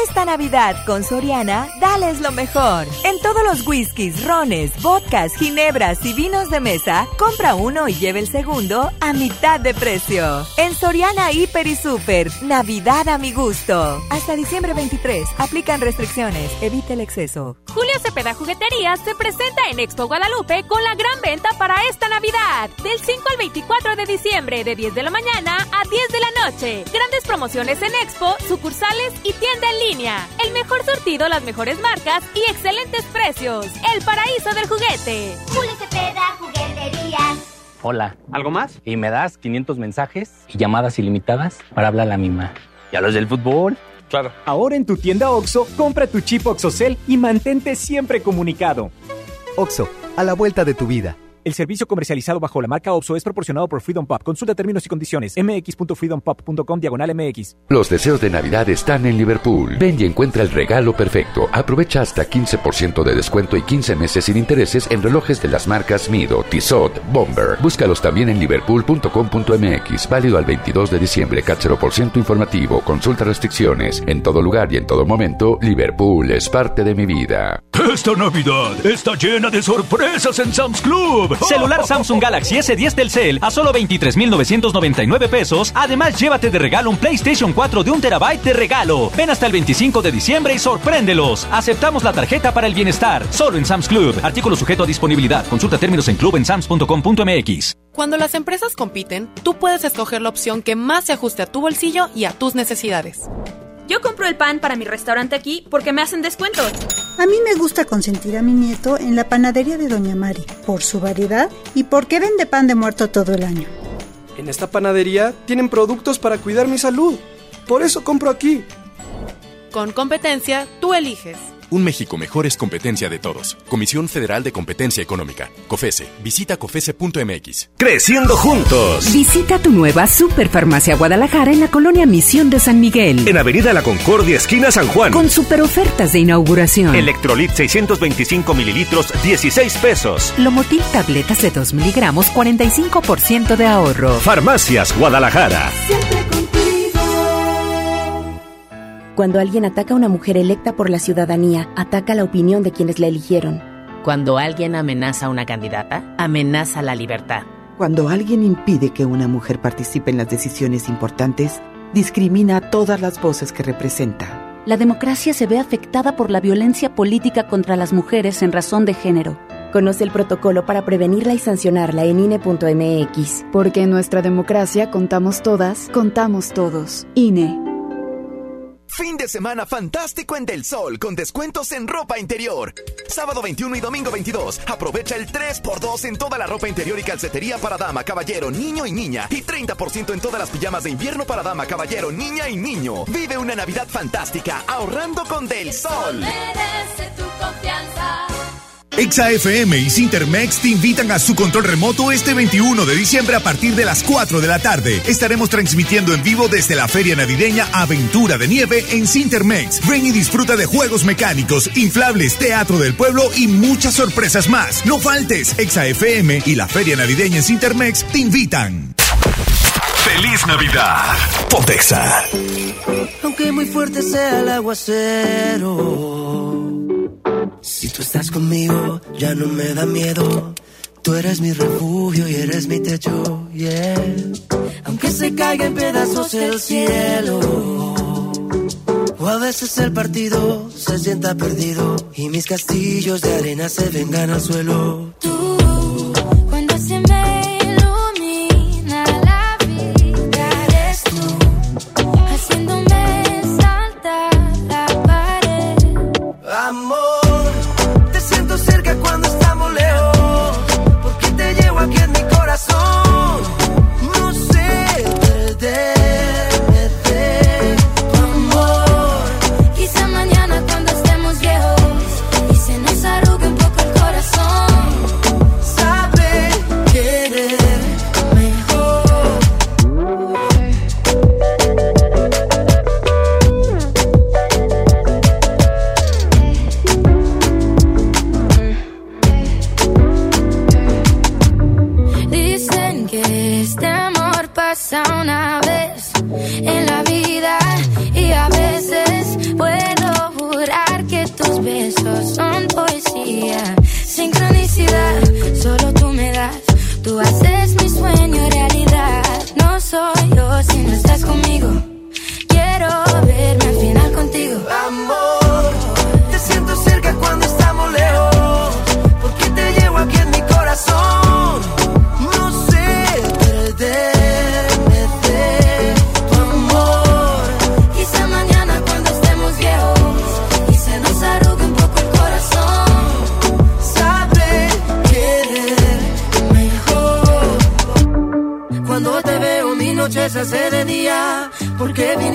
Esta Navidad con Soriana, dales lo mejor. En todos los whiskies, rones, vodkas, ginebras y vinos de mesa, compra uno y lleve el segundo a mitad de precio. En Soriana Hiper y Super, Navidad a mi gusto. Hasta diciembre 23, aplican restricciones, evite el exceso. Julio Cepeda Jugueterías se presenta en Expo Guadalupe con la gran venta para esta Navidad. Del 5 al 24 de diciembre, de 10 de la mañana a 10 de la noche. Grandes promociones en Expo, sucursales y tienda en línea. El mejor surtido, las mejores marcas y excelentes precios. El paraíso del juguete. Julio Cepeda, jugueterías. Hola. ¿Algo más? Y me das 500 mensajes y llamadas ilimitadas para hablar a la misma. ¿Y a los del fútbol? Claro. Ahora en tu tienda OXO, compra tu chip OXOCEL y mantente siempre comunicado. OXO, a la vuelta de tu vida. El servicio comercializado bajo la marca OPSO es proporcionado por Freedom Pop. Consulta términos y condiciones. mx.freedompop.com diagonal mx. Los deseos de Navidad están en Liverpool. Ven y encuentra el regalo perfecto. Aprovecha hasta 15% de descuento y 15 meses sin intereses en relojes de las marcas Mido, Tissot, Bomber. Búscalos también en liverpool.com.mx. Válido al 22 de diciembre. CAT 0% informativo. Consulta restricciones. En todo lugar y en todo momento, Liverpool es parte de mi vida. Esta Navidad está llena de sorpresas en Sam's Club. Celular Samsung Galaxy S10 Telcel a solo 23,999 pesos. Además, llévate de regalo un PlayStation 4 de un terabyte de regalo. Ven hasta el 25 de diciembre y sorpréndelos. Aceptamos la tarjeta para el bienestar. Solo en Sam's Club. Artículo sujeto a disponibilidad. Consulta términos en club en sams.com.mx. Cuando las empresas compiten, tú puedes escoger la opción que más se ajuste a tu bolsillo y a tus necesidades. Yo compro el pan para mi restaurante aquí porque me hacen descuentos. A mí me gusta consentir a mi nieto en la panadería de Doña Mari, por su variedad y porque vende pan de muerto todo el año. En esta panadería tienen productos para cuidar mi salud. Por eso compro aquí. Con competencia, tú eliges. Un México mejor es competencia de todos. Comisión Federal de Competencia Económica. COFESE. Visita COFESE.mx. Creciendo juntos. Visita tu nueva Superfarmacia Guadalajara en la colonia Misión de San Miguel. En Avenida La Concordia, esquina San Juan. Con super ofertas de inauguración. Electrolit 625 mililitros, 16 pesos. Lomotil tabletas de 2 miligramos, 45% de ahorro. Farmacias Guadalajara. Cuando alguien ataca a una mujer electa por la ciudadanía, ataca la opinión de quienes la eligieron. Cuando alguien amenaza a una candidata, amenaza la libertad. Cuando alguien impide que una mujer participe en las decisiones importantes, discrimina a todas las voces que representa. La democracia se ve afectada por la violencia política contra las mujeres en razón de género. Conoce el protocolo para prevenirla y sancionarla en INE.mx. Porque en nuestra democracia contamos todas, contamos todos. INE. Fin de semana fantástico en Del Sol con descuentos en ropa interior. Sábado 21 y domingo 22. Aprovecha el 3x2 en toda la ropa interior y calcetería para dama, caballero, niño y niña. Y 30% en todas las pijamas de invierno para dama, caballero, niña y niño. Vive una Navidad fantástica ahorrando con Del Sol. Merece tu confianza. Exa FM y Cintermex te invitan a su control remoto este 21 de diciembre a partir de las 4 de la tarde. Estaremos transmitiendo en vivo desde la feria navideña Aventura de Nieve en Cintermex. Ven y disfruta de juegos mecánicos, inflables, teatro del pueblo y muchas sorpresas más. No faltes, Exa FM y la feria navideña en Cintermex te invitan. ¡Feliz Navidad! Pontexa. Aunque muy fuerte sea el aguacero. Si tú estás conmigo, ya no me da miedo. Tú eres mi refugio y eres mi techo, yeah. Aunque se caiga en pedazos el cielo. O a veces el partido se sienta perdido y mis castillos de arena se vengan al suelo. Cuando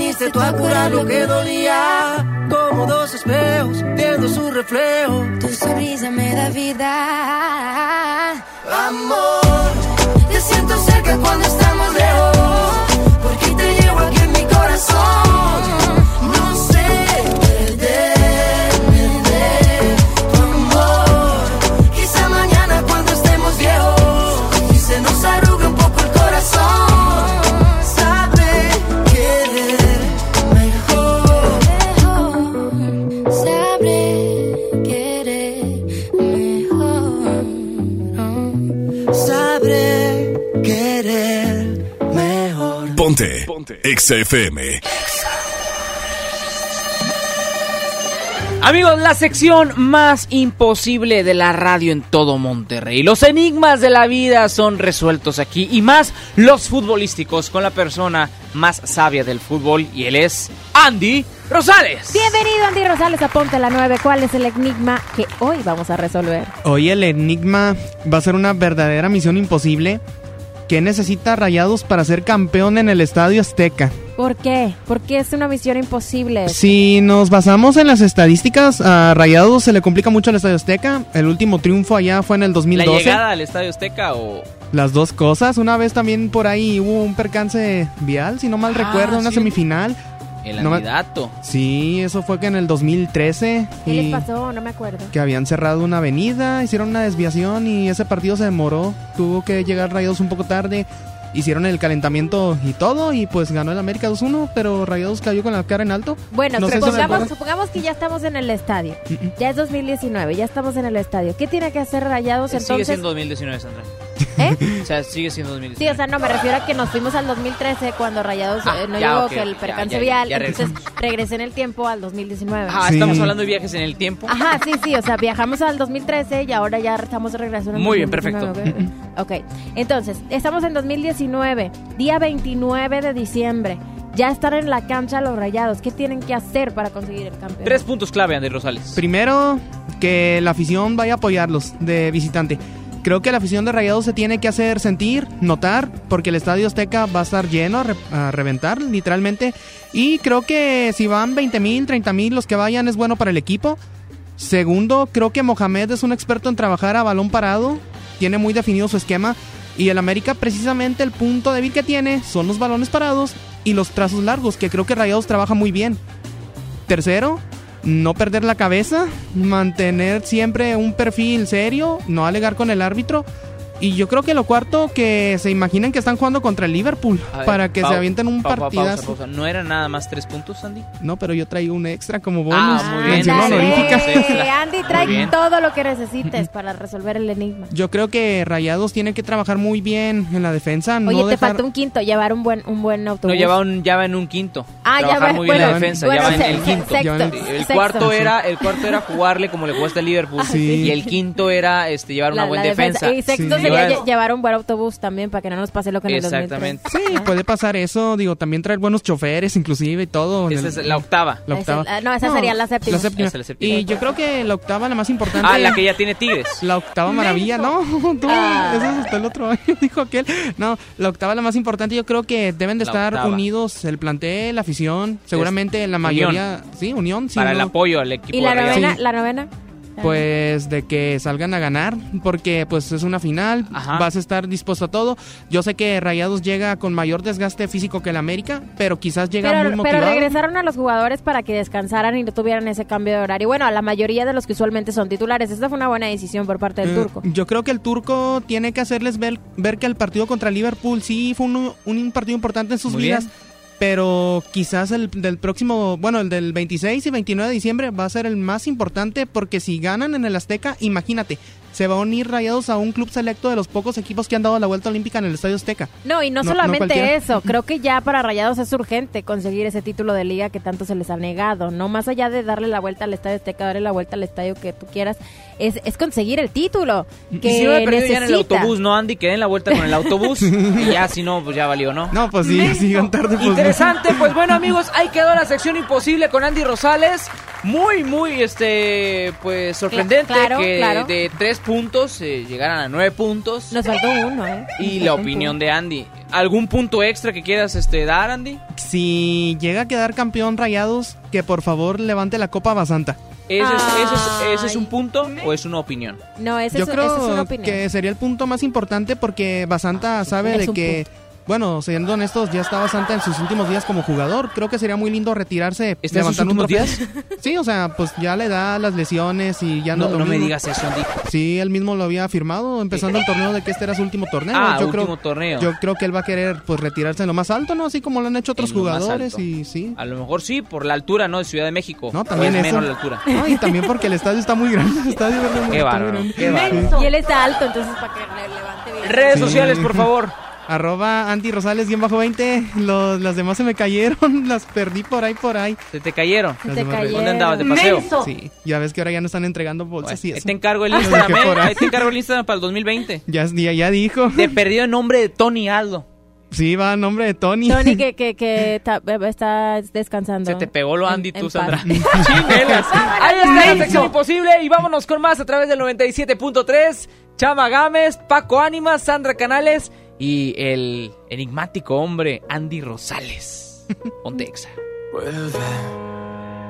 viniste tú a curar lo que dolía. Como dos espejos viendo su reflejo. Tu sonrisa me da vida. Amor, Ponte. Exa FM. Amigos, la sección más imposible de la radio en todo Monterrey. Los enigmas de la vida son resueltos aquí y más los futbolísticos con la persona más sabia del fútbol y él es Andy Rosales. Bienvenido Andy Rosales a Ponte la 9. ¿Cuál es el enigma que hoy vamos a resolver? Hoy el enigma va a ser una verdadera misión imposible. ¿Qué necesita Rayados para ser campeón en el Estadio Azteca? ¿Por qué? Porque es una misión imposible. Si nos basamos en las estadísticas, a Rayados se le complica mucho el Estadio Azteca. El último triunfo allá fue en el ¿La 2012. llegada al Estadio Azteca o...? Las dos cosas. Una vez también por ahí hubo un percance vial, si no mal Ah, recuerdo, una sí. semifinal. El No me-. Sí, eso fue que en el 2013. ¿Qué y les pasó? No me acuerdo. que habían cerrado una avenida, hicieron una desviación y ese partido se demoró. Tuvo que llegar Rayados un poco tarde. Hicieron el calentamiento y todo y pues ganó el América 2-1, pero Rayados cayó con la cara en alto. Bueno, No supongamos, supongamos que ya estamos en el estadio. Ya es 2019, ya estamos en el estadio. ¿Qué tiene que hacer Rayados Sigue entonces? siendo 2019, Sandra. ¿Eh? O sea, sigue siendo 2019. Sí, o sea, no, me refiero a que nos fuimos al 2013 cuando Rayados Ah, eh, no ya, llegó ok, que el percance ya, ya, vial, ya entonces regresé en el tiempo al 2019. Ah, estamos hablando de viajes en el tiempo. Ajá, sí, sí, o sea, viajamos al 2013 y ahora ya estamos de regreso en el Muy bien, 2019, ¿ok? Ok, entonces, estamos en 2019, día 29 de diciembre. Ya están en la cancha los rayados. ¿Qué tienen que hacer para conseguir el campeonato? Tres puntos clave, Andy Rosales. Primero, que la afición vaya a apoyarlos de visitante. Creo que la afición de Rayados se tiene que hacer sentir, notar, porque el Estadio Azteca va a estar lleno a, re- a reventar, literalmente. Y creo que si van 20 mil, 30 mil, los que vayan es bueno para el equipo. Segundo, creo que Mohamed es un experto en trabajar a balón parado, tiene muy definido su esquema. Y el América, precisamente el punto débil que tiene son los balones parados y los trazos largos, que creo que Rayados trabaja muy bien. Tercero, no perder la cabeza, mantener siempre un perfil serio, no alegar con el árbitro. Y yo creo que lo cuarto, que se imaginen que están jugando contra el Liverpool ver, para que se avienten un partidazo. pausa, pausa. ¿No eran nada más tres puntos, Andy? No, pero yo traigo un extra como bonus. Ah, muy bien. Eh, Andy trae Muy bien. todo lo que necesites para resolver el enigma. Yo creo que Rayados tiene que trabajar muy bien en la defensa. Oye, no te dejar... falta un quinto, llevar un buen, un buen autobús. No, ya va, un, ya va en un quinto. Ah, ya Trabajar va- muy bien la bueno, defensa, bueno, ya va en el quinto. sexto, Sí, el sexto. cuarto era el cuarto era jugarle como le jugaste al Liverpool Sí. y el quinto era este llevar una La- buena defensa. Y sexto Sí. Sería Llevar- lle- llevar un buen autobús también para que no nos pase lo que en el 2003. Sí, puede pasar eso. Digo, también traer buenos choferes, inclusive y todo. Esa el- es la octava. La octava. es la- no, esa sería la séptima. La séptima. Es la. Y yo creo que la octava, la más importante. Ah, la que ya tiene Tigres. La octava maravilla, no, tú, Ah. eso es hasta el otro año, dijo aquel. No, la octava la más importante, yo creo que deben de La estar octava. unidos el plantel, la afición, seguramente la unión. mayoría, sí, unión, sí, Para el apoyo al equipo ¿Y la novena? Sí. ¿La novena? Pues de que salgan a ganar, porque pues es una final, vas a estar dispuesto a todo. Yo sé que Rayados llega con mayor desgaste físico que el América, pero quizás llega muy Pero, pero motivado. regresaron a los jugadores para que descansaran y no tuvieran ese cambio de horario. Bueno, a la mayoría de los que usualmente son titulares. Esta fue una buena decisión por parte del Eh, turco. Yo creo que el turco tiene que hacerles ver, ver que el partido contra Liverpool sí fue un, un partido importante en sus Muy vidas. bien. Pero quizás el del próximo, bueno, el del 26 y 29 de diciembre va a ser el más importante porque si ganan en el Azteca, imagínate, se va a unir Rayados a un club selecto de los pocos equipos que han dado la vuelta olímpica en el Estadio Azteca. No, y no, solamente eso, creo que ya para Rayados es urgente conseguir ese título de liga que tanto se les ha negado, no más allá de darle la vuelta al estadio Azteca, darle la vuelta al estadio que tú quieras, es, es conseguir el título que y si no me perdido ya en el autobús, ¿no, Andy? Que den la vuelta con el autobús y ya, si no, pues ya valió, ¿no? No, pues sí, si llegan tarde, pues no. Interesante, pues bueno amigos, ahí quedó la sección imposible con Andy Rosales. Muy, muy, este, pues sorprendente claro, que claro. de tres puntos eh, llegaran a nueve puntos. Nos faltó uno, ¿eh? Y Nos la opinión uno. de Andy. ¿Algún punto extra que quieras este, dar, Andy? Si llega a quedar campeón Rayados, que por favor levante la Copa Basanta. ¿Ese es, ese es- ese es un punto o es una opinión? No, ese Yo es, creo esa es una opinión. que sería el punto más importante porque Basanta sabe Es de que, bueno, siendo honestos, ya está Basanta en sus últimos días como jugador. Creo que sería muy lindo retirarse. ¿Está en sus un últimos trofeo. Sí, o sea, pues ya le da las lesiones y ya no, No, lo no me digas eso, Andy. Sí, él mismo lo había afirmado empezando el torneo de que este era su último torneo. Ah, yo último creo, torneo. Yo creo que él va a querer pues retirarse en lo más alto, ¿no? Así como lo han hecho otros jugadores alto. y sí. A lo mejor sí, por la altura, ¿no? De Ciudad de México. No, también es eso. menos la altura. No, y también porque el estadio está muy grande. El. Qué grande. qué bárbaro. Y él está alto, entonces para que le levante bien. Redes Sí. sociales, por favor. Arroba Andy Rosales, guion bajo 20. Los, las demás se me cayeron, las perdí por ahí, por ahí. Se te cayeron. Las te cayeron. ¿Dónde andabas? ¿De paseo? Sí, ya ves que ahora ya no están entregando bolsas y Ahí eso. te encargo el Instagram, ¿eh? ahí. Te encargo el Instagram para el 2020. Ya, ya, ya dijo. Te perdió el nombre de Tony Aldo. Sí, va a nombre de Tony. Tony que, que, que está descansando. Se te pegó lo En- Andy, en tú, paz. Sandra. Chinelas. Ahí está la sección imposible y vámonos con más a través del 97.3. Chama Gámez, Paco Ánimas, Sandra Canales y el enigmático hombre Andy Rosales. Ponte exa. Vuelve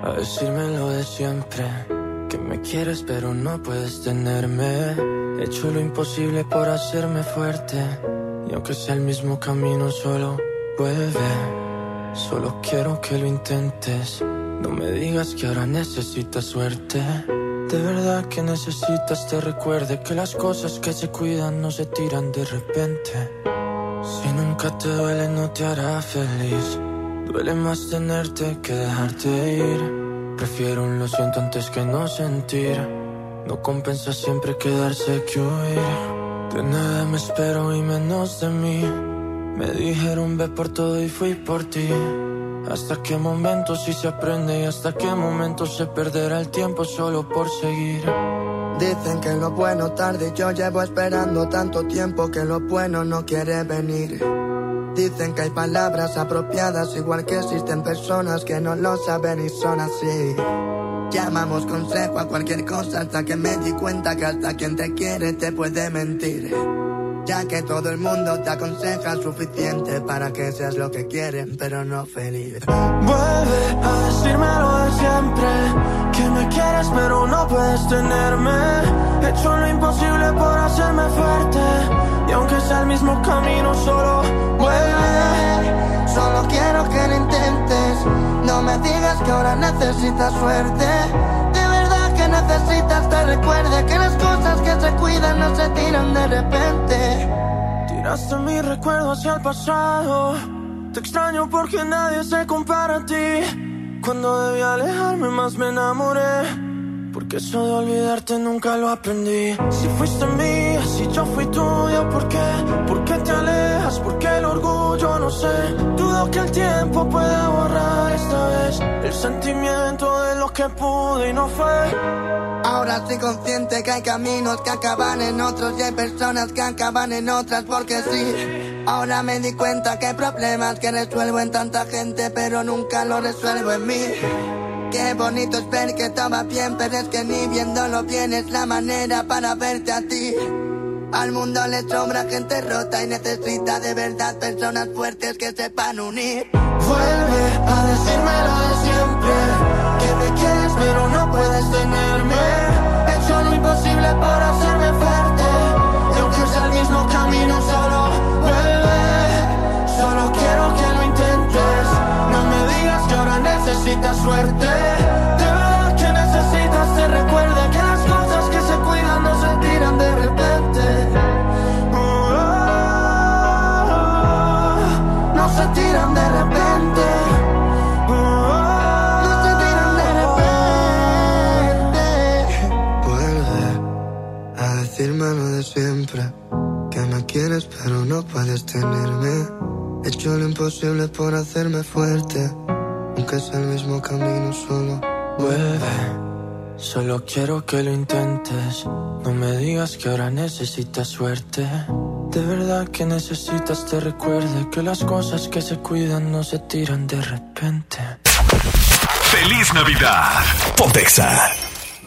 a decirme lo de siempre. Que me quieres pero no puedes tenerme. He hecho lo imposible por hacerme fuerte. Y aunque sea el mismo camino solo, vuelve. Solo quiero que lo intentes. No me digas que ahora necesitas suerte. De verdad que necesitas te recuerde que las cosas que se cuidan no se tiran de repente. Si nunca te duele no te hará feliz. Duele más tenerte que dejarte ir. Prefiero un lo siento antes que no sentir. No compensa siempre quedarse que huir. De nada me espero y menos de mí. Me dijeron ve por todo y fui por ti. Hasta qué momento sí se aprende y hasta qué momento se perderá el tiempo solo por seguir. Dicen que lo bueno tarde, yo llevo esperando tanto tiempo que lo bueno no quiere venir. Dicen que hay palabras apropiadas, igual que existen personas que no lo saben y son así. Llamamos consejo a cualquier cosa hasta que me di cuenta que hasta quien te quiere te puede mentir. Ya que todo el mundo te aconseja suficiente para que seas lo que quieren, pero no feliz. Vuelve a decirme lo de siempre Que me quieres pero no puedes tenerme He hecho lo imposible por hacerme fuerte Y aunque sea el mismo camino solo vuelve Solo quiero que lo intentes. No me digas que ahora necesitas suerte. Necesitas te recuerde que las cosas que se cuidan no se tiran de repente. Tiraste mi recuerdo hacia el pasado Te extraño porque nadie se compara a ti Cuando debí alejarme más me enamoré porque eso de olvidarte nunca lo aprendí. Si fuiste mía, si yo fui tuya, ¿por qué? ¿Por qué te alejas? ¿Por qué el orgullo? No sé. Dudo que el tiempo pueda borrar esta vez el sentimiento de lo que pude y no fue. Ahora estoy consciente que hay caminos que acaban en otros y hay personas que acaban en otras porque sí. Ahora me di cuenta que hay problemas que resuelvo en tanta gente pero nunca lo resuelvo en mí. Qué bonito es ver que estaba bien, pero es que ni viéndolo bien es la manera para verte a ti. Al mundo le sobra gente rota y necesita de verdad personas fuertes que sepan unir. Vuelve a decirme lo de siempre Que me quieres pero no puedes tenerme. He hecho lo imposible por hacerme fuerte Y aunque sea el mismo camino solo vuelve. Solo quiero que lo intentes. No me digas que ahora necesitas suerte Vuelve a decirme lo de siempre. Que me quieres pero no puedes tenerme. He hecho lo imposible por hacerme fuerte. Aunque sea el mismo camino solo. Vuelve. Solo quiero que lo intentes. No me digas que ahora necesitas suerte. De verdad que necesitas te recuerde que las cosas que se cuidan no se tiran de repente. ¡Feliz Navidad! Pontexa.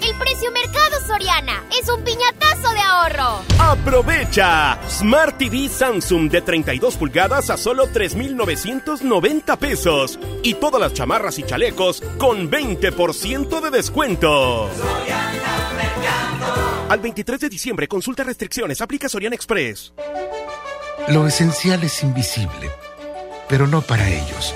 El precio mercado Soriana es un piñatazo de ahorro. ¡Aprovecha! Smart TV Samsung de 32 pulgadas a solo 3,990 pesos. Y todas las chamarras y chalecos con 20% de descuento. Al 23 de diciembre, consulta restricciones, aplica Soriana Express. Lo esencial es invisible, pero no para ellos.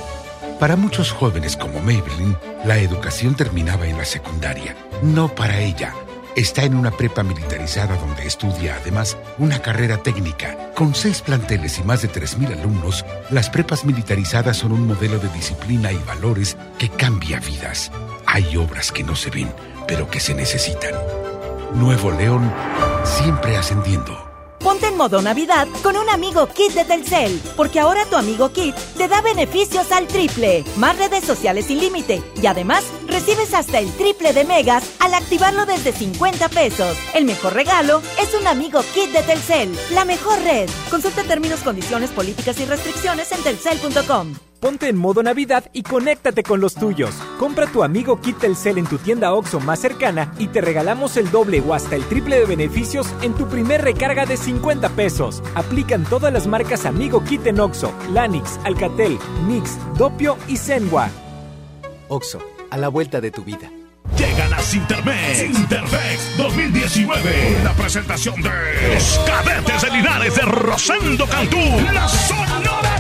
Para muchos jóvenes como Maybelline, la educación terminaba en la secundaria. No para ella. Está en una prepa militarizada donde estudia además una carrera técnica. Con seis planteles y más de 3.000 alumnos, las prepas militarizadas son un modelo de disciplina y valores que cambia vidas. Hay obras que no se ven, pero que se necesitan. Nuevo León, siempre ascendiendo. Ponte en modo Navidad con un amigo Kit de Telcel, porque ahora tu amigo Kit te da beneficios al triple, más redes sociales sin límite y además recibes hasta el triple de megas al activarlo desde 50 pesos. El mejor regalo es un amigo Kit de Telcel, la mejor red. Consulta términos, condiciones, políticas y restricciones en telcel.com. Ponte en modo Navidad y conéctate con los tuyos. Compra tu amigo Kit Telcel en tu tienda OXO más cercana y te regalamos el doble o hasta el triple de beneficios en tu primer recarga de 50 pesos. Aplican todas las marcas Amigo Kit en OXO, Lanix, Alcatel, Mix, Dopio y Zenwa. OXO, a la vuelta de tu vida. Llegan a Sintermex. Sintermex 2019. La presentación de los cadetes de Linares de Rosendo Cantú. La Sonora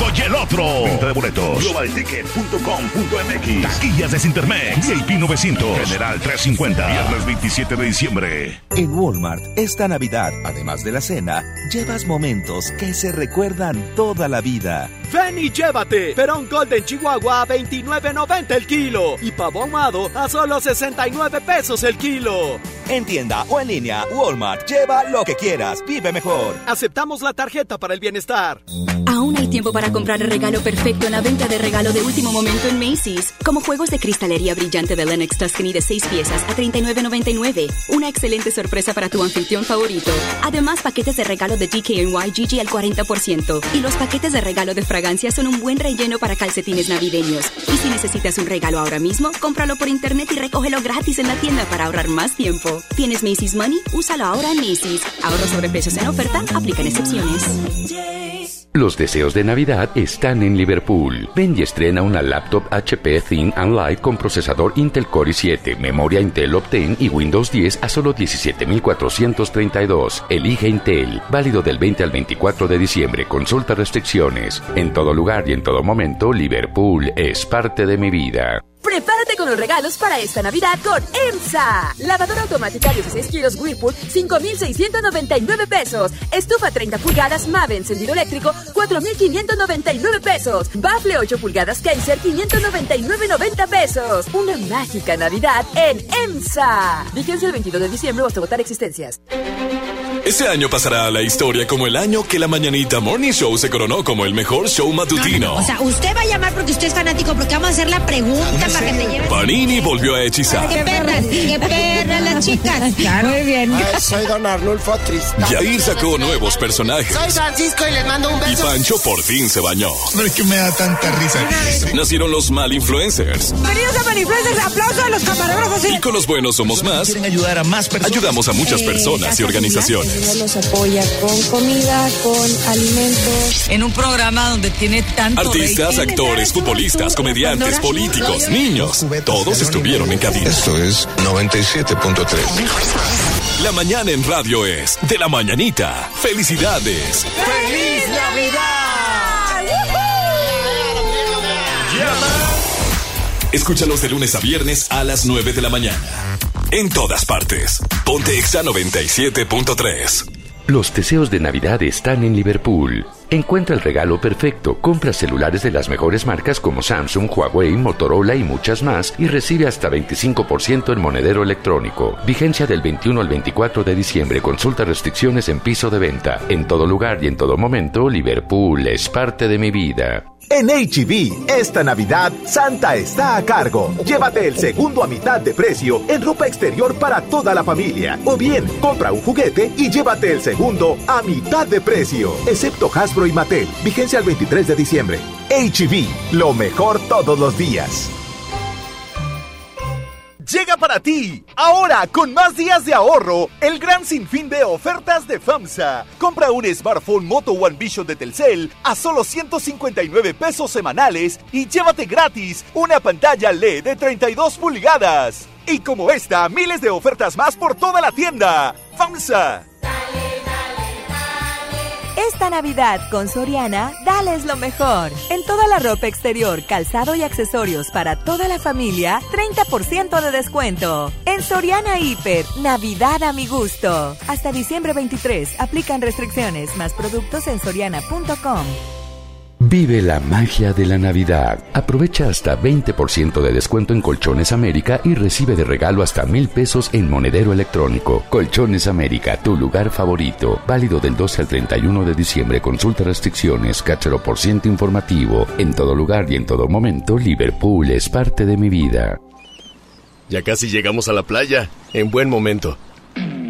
5 y el otro. Venta de boletos. Globalticket.com.mx. Taquillas de Sintermex. VIP 900. General 350. Viernes 27 de diciembre. En Walmart, esta Navidad, además de la cena, llevas momentos que se recuerdan toda la vida. Ven y llévate. Perón Golden Chihuahua a 29.90 el kilo. Y pavo ahumado a solo 69 pesos el kilo. En tienda o en línea, Walmart. Lleva lo que quieras. Vive mejor. Aceptamos la tarjeta para el bienestar. Aún hay tiempo para comprar el regalo perfecto en la venta de regalo de último momento en Macy's, como juegos de cristalería brillante de Lennox Tuscany de 6 piezas a 39.99. Una excelente sorpresa para tu anfitrión favorito. Además, paquetes de regalo de DKNY GG al 40%. Y los paquetes de regalo de fragancia son un buen relleno para calcetines navideños. Y si necesitas un regalo ahora mismo, cómpralo por internet y recógelo gratis en la tienda para ahorrar más tiempo. ¿Tienes Macy's Money? Úsalo ahora en Macy's. Ahorros sobre precios en oferta, aplican excepciones. Los deseos de Navidad están en Liverpool. Ven y estrena una laptop HP Thin and Light con procesador Intel Core i7, memoria Intel Optane y Windows 10 a solo 17,432. Elige Intel. Válido del 20 al 24 de diciembre. Consulta restricciones. En todo lugar y en todo momento, Liverpool es parte de mi vida. Prepárate con los regalos para esta Navidad con EMSA. Lavadora automática 16 kilos Whirlpool, 5,699 pesos. Estufa 30 pulgadas Mave encendido eléctrico, 4,599 pesos. Bafle 8 pulgadas Kaiser, 599,90 pesos. Una mágica Navidad en EMSA. Vigencia el 22 de diciembre o hasta votar existencias. Este año pasará a la historia como el año que la Mañanita Morning Show se coronó como el mejor show matutino. O sea, usted va a llamar porque usted es fanático, porque vamos a hacer la pregunta para que te lleves. Panini volvió a hechizar. ¡Qué perras! ¡Qué perras las chicas! Muy bien. soy Don Arnulfo Tristán. Yair sacó nuevos personajes. Soy Francisco y les mando un Y beso. Pancho por fin se bañó. No es que me da tanta risa. Nacieron los mal influencers. Bienvenidos a Manifluencers. Aplauso a los camarógrafos. Y con los buenos somos más. Quieren ayudar a más personas. Ayudamos a muchas personas y organizaciones. Los apoya con comida, con alimentos. En un programa donde tiene tanto Artistas, actores, futbolistas, comediantes, políticos, niños. Todos estuvieron en cabina. Esto es 97.3. La mañana en radio es de la mañanita. Felicidades. ¡Feliz Navidad! Escúchalos de lunes a viernes a las 9 de la mañana. En todas partes. Ponte Exa 97.3. Los deseos de Navidad están en Liverpool. Encuentra el regalo perfecto, compra celulares de las mejores marcas como Samsung, Huawei, Motorola y muchas más y recibe hasta 25% en monedero electrónico. Vigencia del 21 al 24 de diciembre. Consulta restricciones en piso de venta. En todo lugar y en todo momento, Liverpool es parte de mi vida. En HB, esta Navidad, Santa está a cargo. Llévate el segundo a mitad de precio en ropa exterior para toda la familia. O bien, compra un juguete y llévate el segundo a mitad de precio. Excepto Hasbro y Mattel. Vigencia el 23 de diciembre. HB, lo mejor todos los días. Llega para ti. Ahora, con más días de ahorro, el gran sinfín de ofertas de FAMSA. Compra un smartphone Moto One Vision de Telcel a solo 159 pesos semanales y llévate gratis una pantalla LED de 32 pulgadas. Y como esta, miles de ofertas más por toda la tienda. FAMSA. Esta Navidad con Soriana, dales lo mejor. En toda la ropa exterior, calzado y accesorios para toda la familia, 30% de descuento. En Soriana Hiper, Navidad a mi gusto. Hasta diciembre 23, aplican restricciones, más productos en soriana.com. Vive la magia de la Navidad. Aprovecha hasta 20% de descuento en Colchones América y recibe de regalo hasta mil pesos en monedero electrónico. Colchones América, tu lugar favorito. Válido del 12 al 31 de diciembre. Consulta restricciones, cáchero por ciento informativo. En todo lugar y en todo momento, Liverpool es parte de mi vida. Ya casi llegamos a la playa. En buen momento.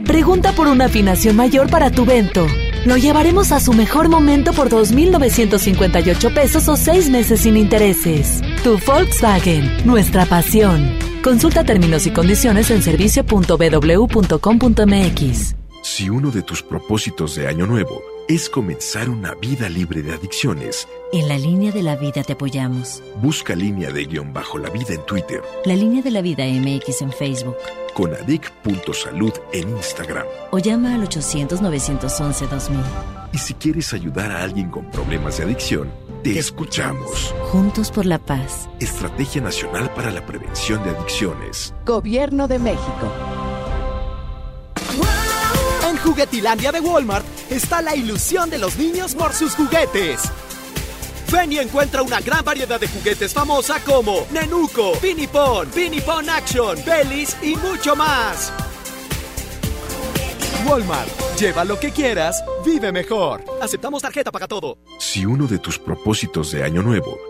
Pregunta por una afinación mayor para tu vento. Lo llevaremos a su mejor momento por 2.958 pesos o seis meses sin intereses. Tu Volkswagen, nuestra pasión. Consulta términos y condiciones en servicio.bw.com.mx. Si uno de tus propósitos de año nuevo es comenzar una vida libre de adicciones, en la línea de la vida te apoyamos. Busca línea de guion bajo la vida en Twitter. La línea de la vida MX en Facebook. Con adic.salud en Instagram. O llama al 800-911-2000. Y si quieres ayudar a alguien con problemas de adicción, te, escuchamos. Juntos por la paz. Estrategia Nacional para la Prevención de Adicciones. Gobierno de México. En Juguetilandia de Walmart está la ilusión de los niños por sus juguetes. Ven y encuentra una gran variedad de juguetes famosa como Nenuco, Pinipon, Pinipon Action, Bellis y mucho más. Walmart, lleva lo que quieras, vive mejor. Aceptamos tarjeta para todo. Si uno de tus propósitos de año nuevo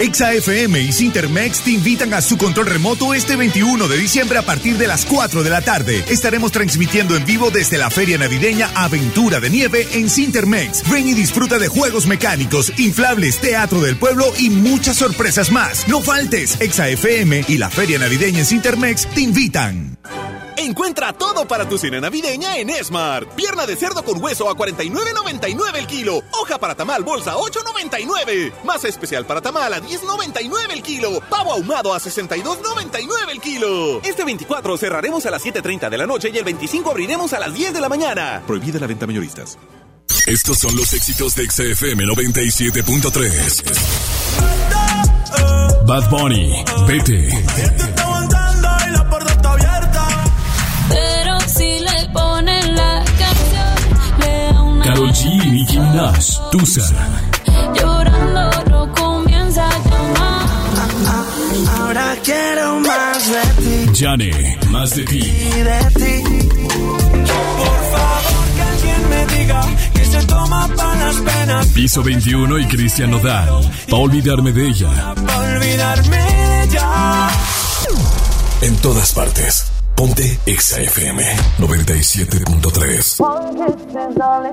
Exa FM y Sintermex te invitan a su control remoto este 21 de diciembre a partir de las 4 de la tarde. Estaremos transmitiendo en vivo desde la feria navideña Aventura de Nieve en Sintermex. Ven y disfruta de juegos mecánicos, inflables, teatro del pueblo y muchas sorpresas más. No faltes, Exa FM y la feria navideña en Sintermex te invitan. Encuentra todo para tu cena navideña en Smart. Pierna de cerdo con hueso a 49.99 el kilo. Hoja para tamal bolsa 8.99. Masa especial para tamal a 10.99 el kilo. Pavo ahumado a 62.99 el kilo. Este 24 cerraremos a las 7.30 de la noche y el 25 abriremos a las 10 de la mañana. Prohibida la venta mayoristas. Estos son los éxitos de XFM 97.3. Bad Bunny, vete. G y Nicki Minaj, Tusa. Llorando no comienza a llamar. Ahora quiero más de ti. Jane, más de ti. Y de ti. Por favor, que alguien me diga que se toma para las penas. Piso 21 y Cristian Nodal. Pa' olvidarme de ella. Para olvidarme de ella. En todas partes. Ponte Exa FM 97.3. One kiss is all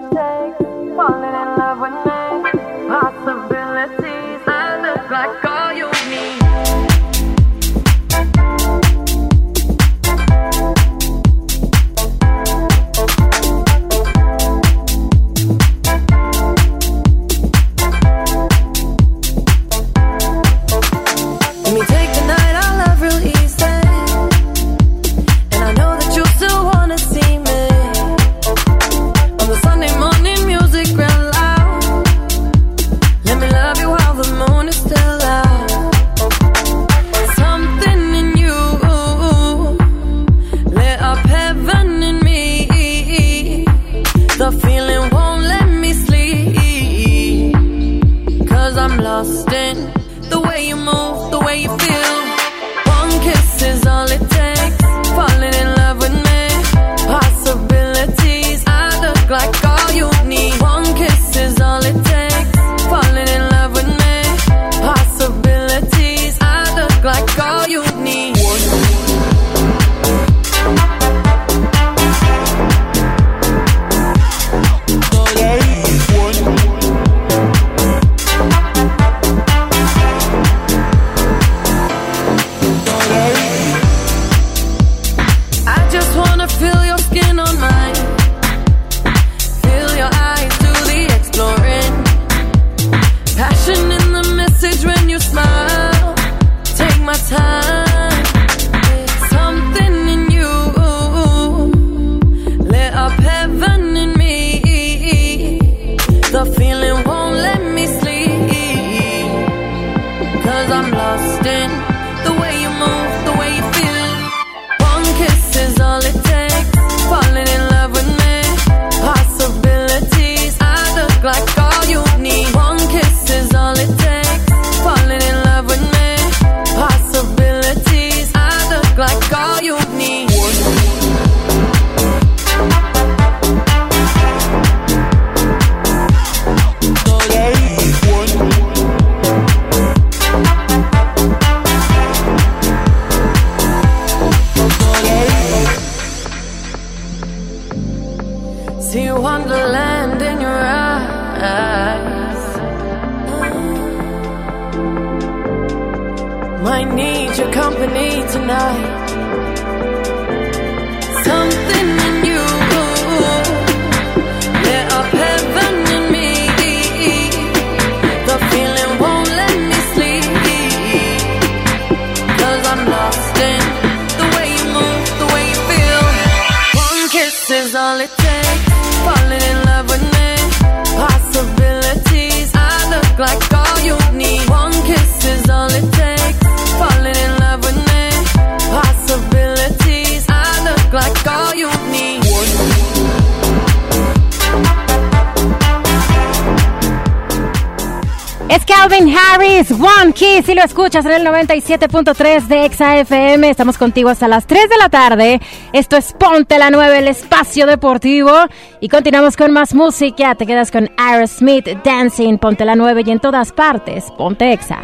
sí, sí lo escuchas en el 97.3 de ExaFM. Estamos contigo hasta las 3 de la tarde. Esto es Ponte la 9, el espacio deportivo. Y continuamos con más música. Te quedas con Aerosmith, Dancing, Ponte la 9 y en todas partes. Ponte Exa.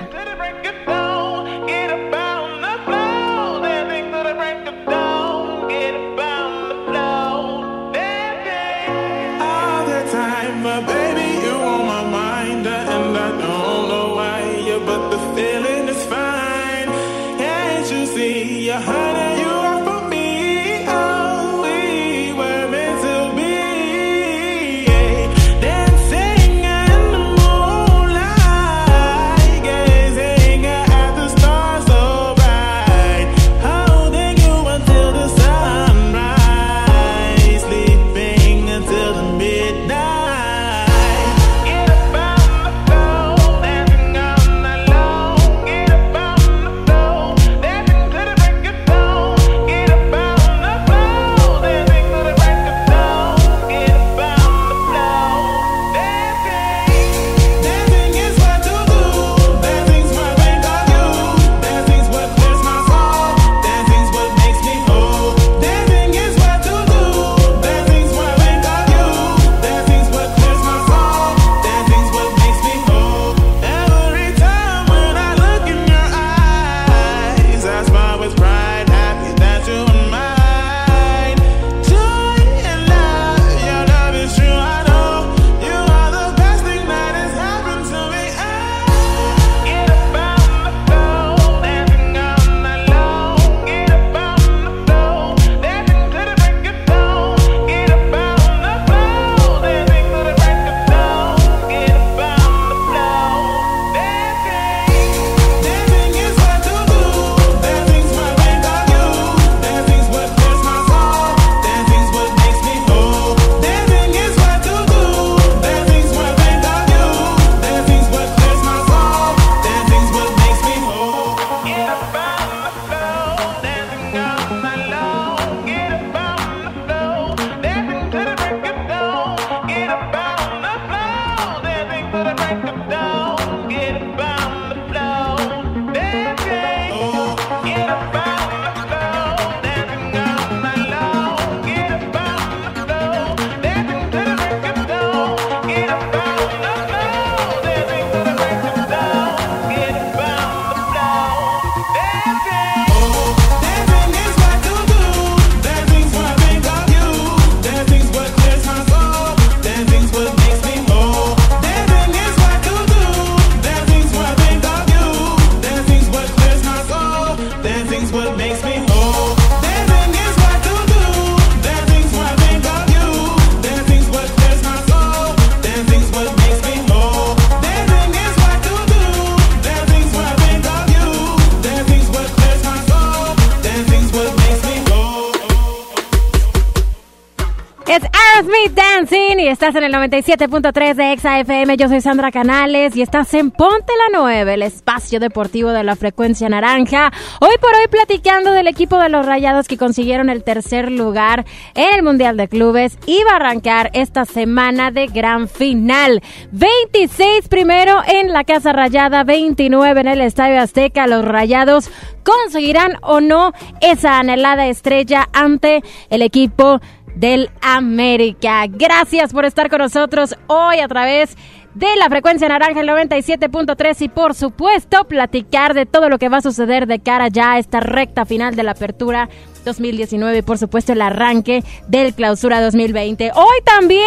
En el 97.3 de Exa FM. Yo soy Sandra Canales y estás en Ponte la 9, el espacio deportivo de la frecuencia naranja. Hoy por hoy platicando del equipo de los Rayados que consiguieron el tercer lugar en el Mundial de Clubes y va a arrancar esta semana de gran final. 26 primero en la Casa Rayada, 29 en el Estadio Azteca. Los Rayados conseguirán o no esa anhelada estrella ante el equipo del América. Gracias por estar con nosotros hoy a través de la frecuencia naranja el 97.3 y por supuesto platicar de todo lo que va a suceder de cara ya a esta recta final de la apertura 2019 y por supuesto el arranque del clausura 2020. Hoy también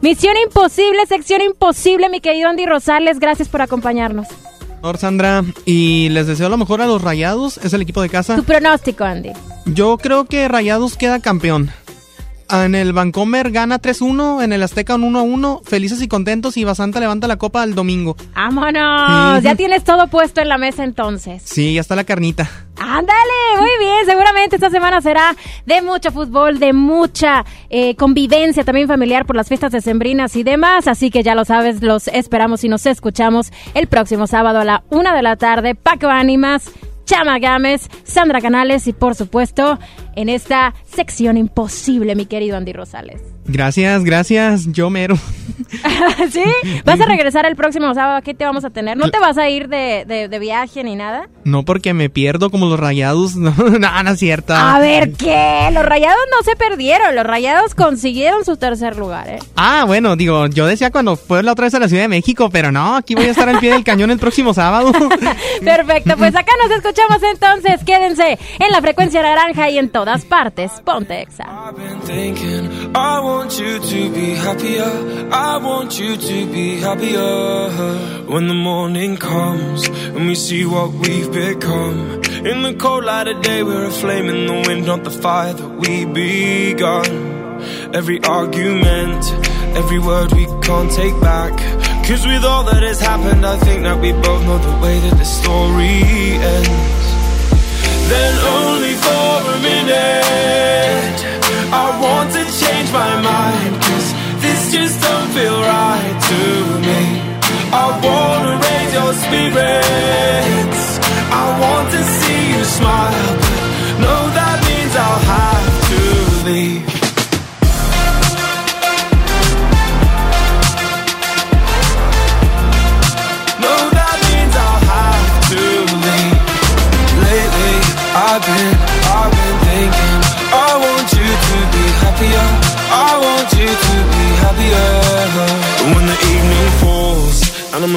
Misión Imposible, sección imposible, mi querido Andy Rosales, gracias por acompañarnos. Hola Sandra, y les deseo lo mejor a los Rayados, es el equipo de casa. Tu pronóstico, Andy. Yo creo que Rayados queda campeón. En el Vancomer gana 3-1, en el Azteca un 1-1, felices y contentos y Basanta levanta la copa el domingo. ¡Vámonos! Ya tienes todo puesto en la mesa entonces. Sí, ya está la carnita. Ándale, muy bien. Seguramente esta semana será de mucho fútbol, de mucha eh, convivencia también familiar por las fiestas decembrinas y demás. Así que ya lo sabes, los esperamos y nos escuchamos el próximo sábado a la una de la tarde. Paco Ánimas, Chama Gámez, Sandra Canales y por supuesto en esta sección imposible, mi querido Andy Rosales. Gracias, gracias, yo mero. ¿Sí? ¿Vas a regresar el próximo sábado? ¿Qué te vamos a tener? ¿No te vas a ir de, de- de viaje ni nada? No porque me pierdo como los Rayados, no, no, no es cierto. A ver, ¿qué? Los rayados no se perdieron, los rayados consiguieron su tercer lugar, ¿eh? Ah, bueno, digo, yo decía cuando fue la otra vez a la Ciudad de México, pero no, aquí voy a estar al pie del cañón el próximo sábado. Perfecto, pues acá nos escuchamos entonces. Quédense en la frecuencia naranja y en todas partes. Ponte Exa. Want you to be happier. I want you to be happier. When the morning comes And we see what we've become. In the cold light of day We're a flame in the wind Not the fire that we begun. Every argument Every word we can't take back. Cause with all that has happened I think that we both know the way that the story ends. Then only for a minute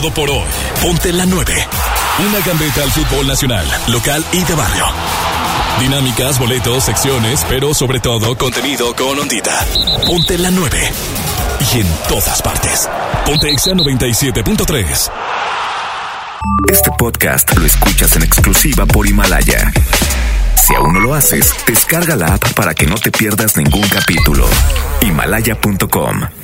Todo por hoy. Ponte la 9. Una gambeta al fútbol nacional, local y de barrio. Dinámicas, boletos, secciones, pero sobre todo contenido con ondita. Ponte la 9. Y en todas partes. Ponte Exa 97.3. Este podcast lo escuchas en exclusiva por Himalaya. Si aún no lo haces, descarga la app para que no te pierdas ningún capítulo. Himalaya.com